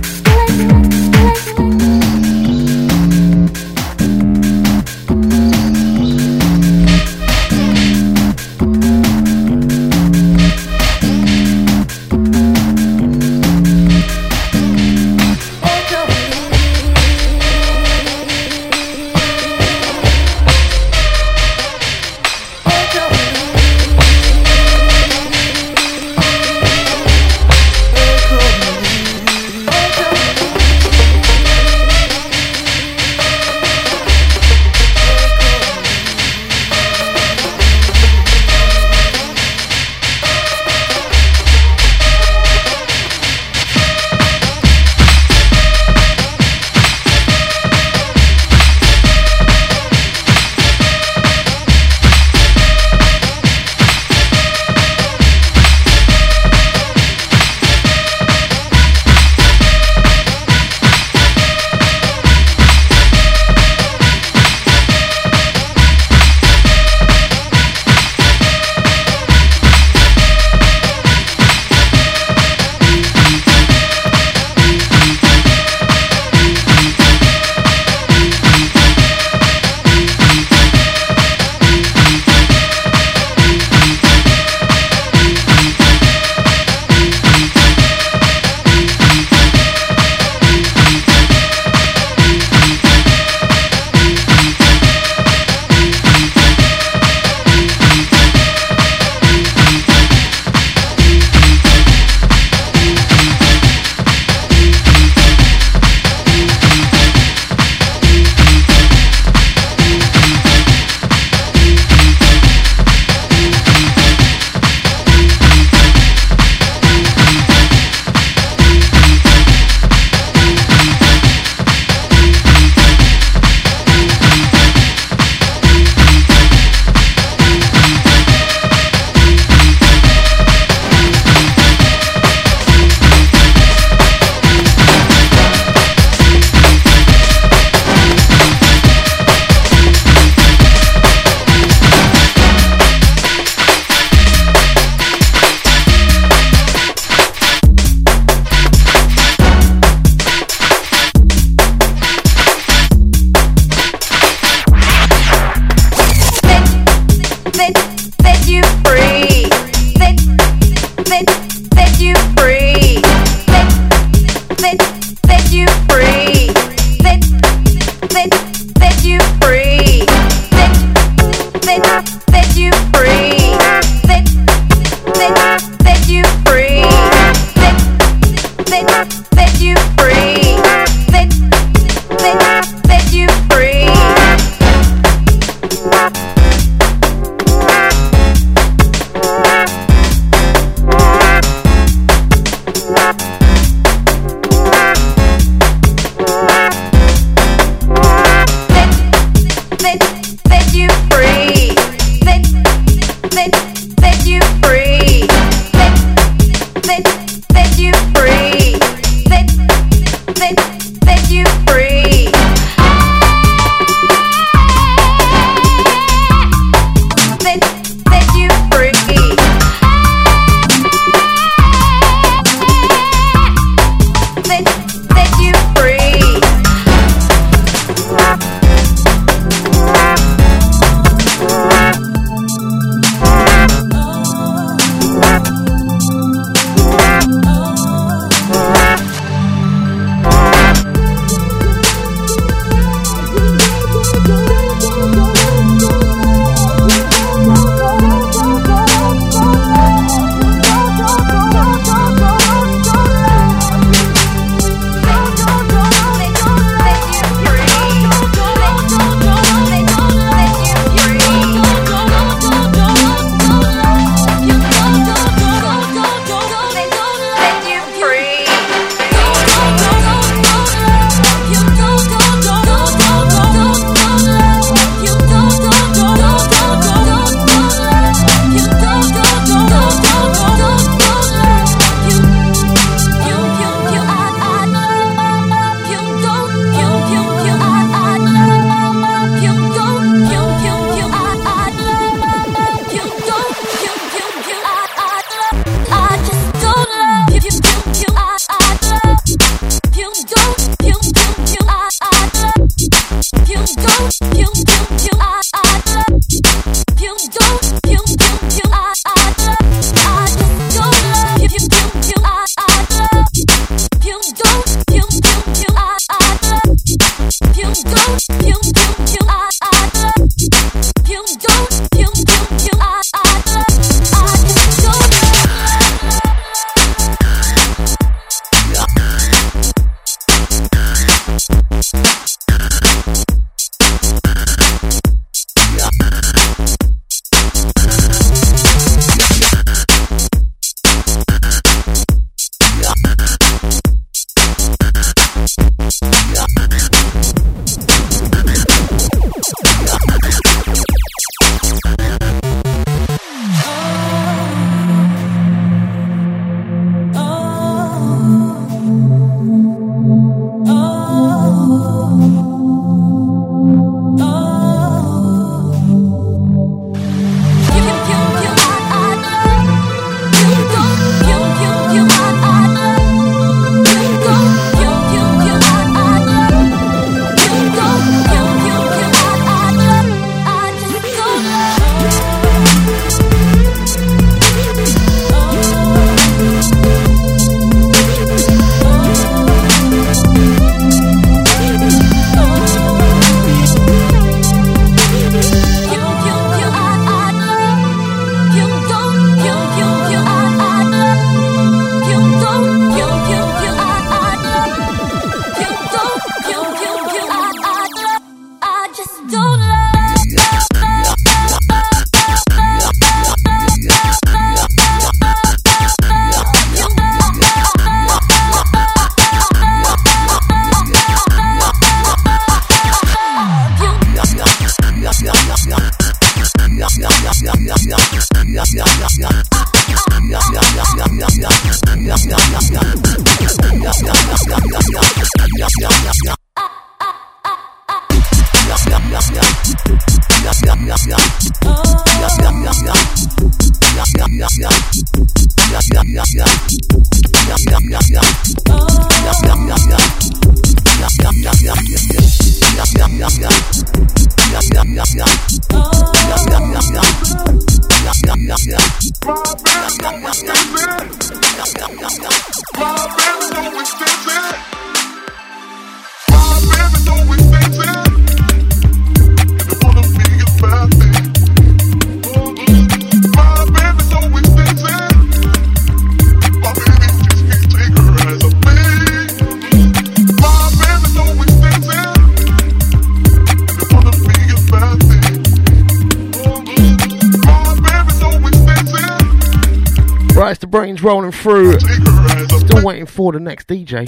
For the next DJ.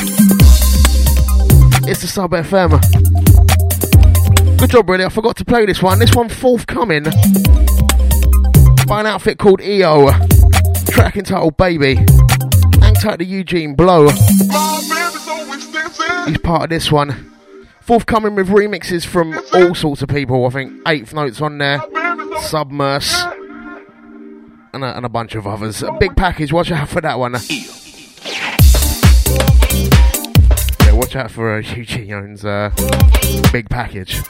It's the Sub FM. Good job, really. I forgot to play this one. This one forthcoming by an outfit called EO. Track entitled Baby. Hang tight to Eugene Blow. He's part of this one. Forthcoming with remixes from all sorts of people. I think Eighth Notes on there, Submerse, and a, and a bunch of others. A big package. Watch out for that one. Yeah, watch out for uh, [LAUGHS] Eugene owns uh, big package.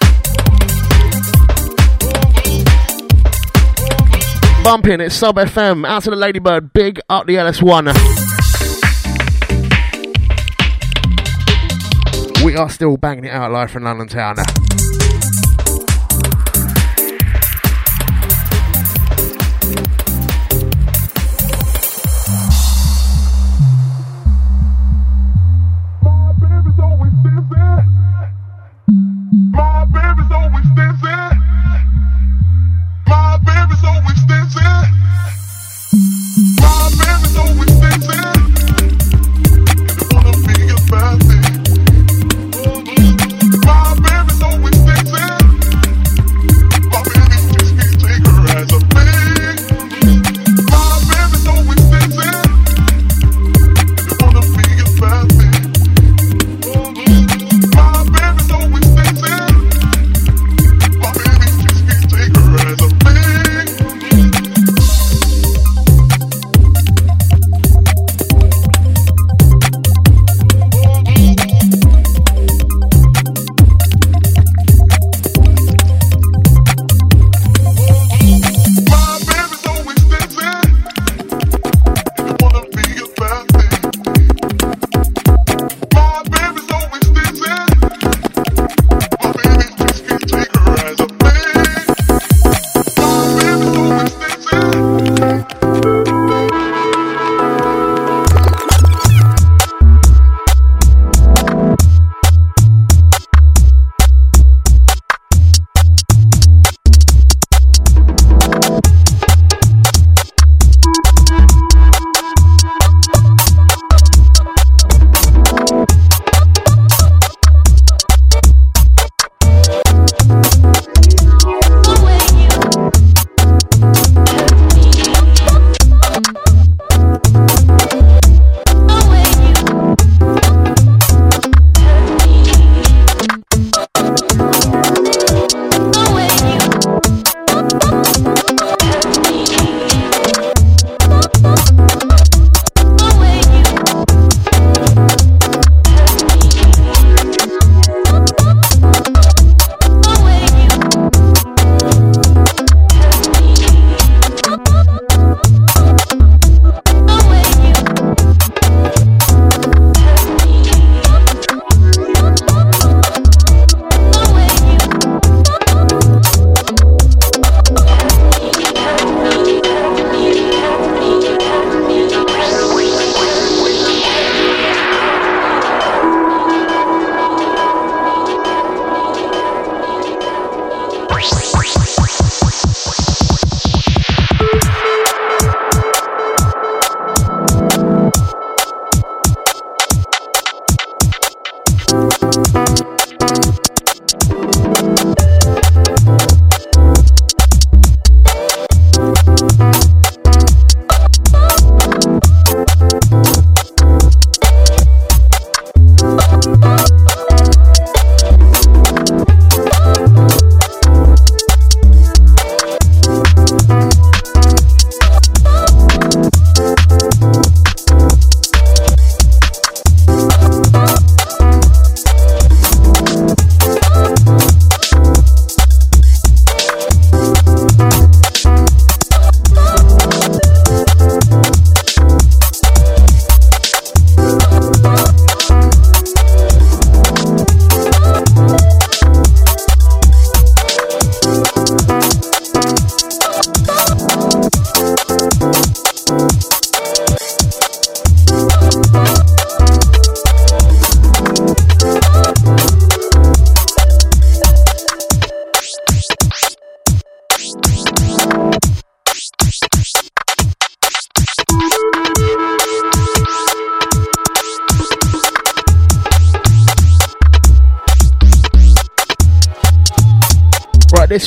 Bumping, it's Sub FM. Out to the Ladybird. Big up the LS1. We are still banging it out live from London Town.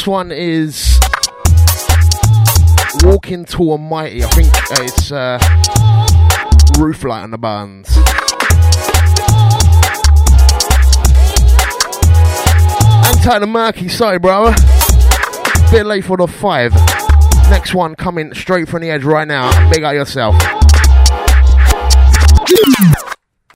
One is Walking to and Mighty. I think uh, it's uh, Roof Light on the. Hang tight to Murky, sorry, bro. Bit late for the five. Next one coming straight from the edge right now. Big out yourself.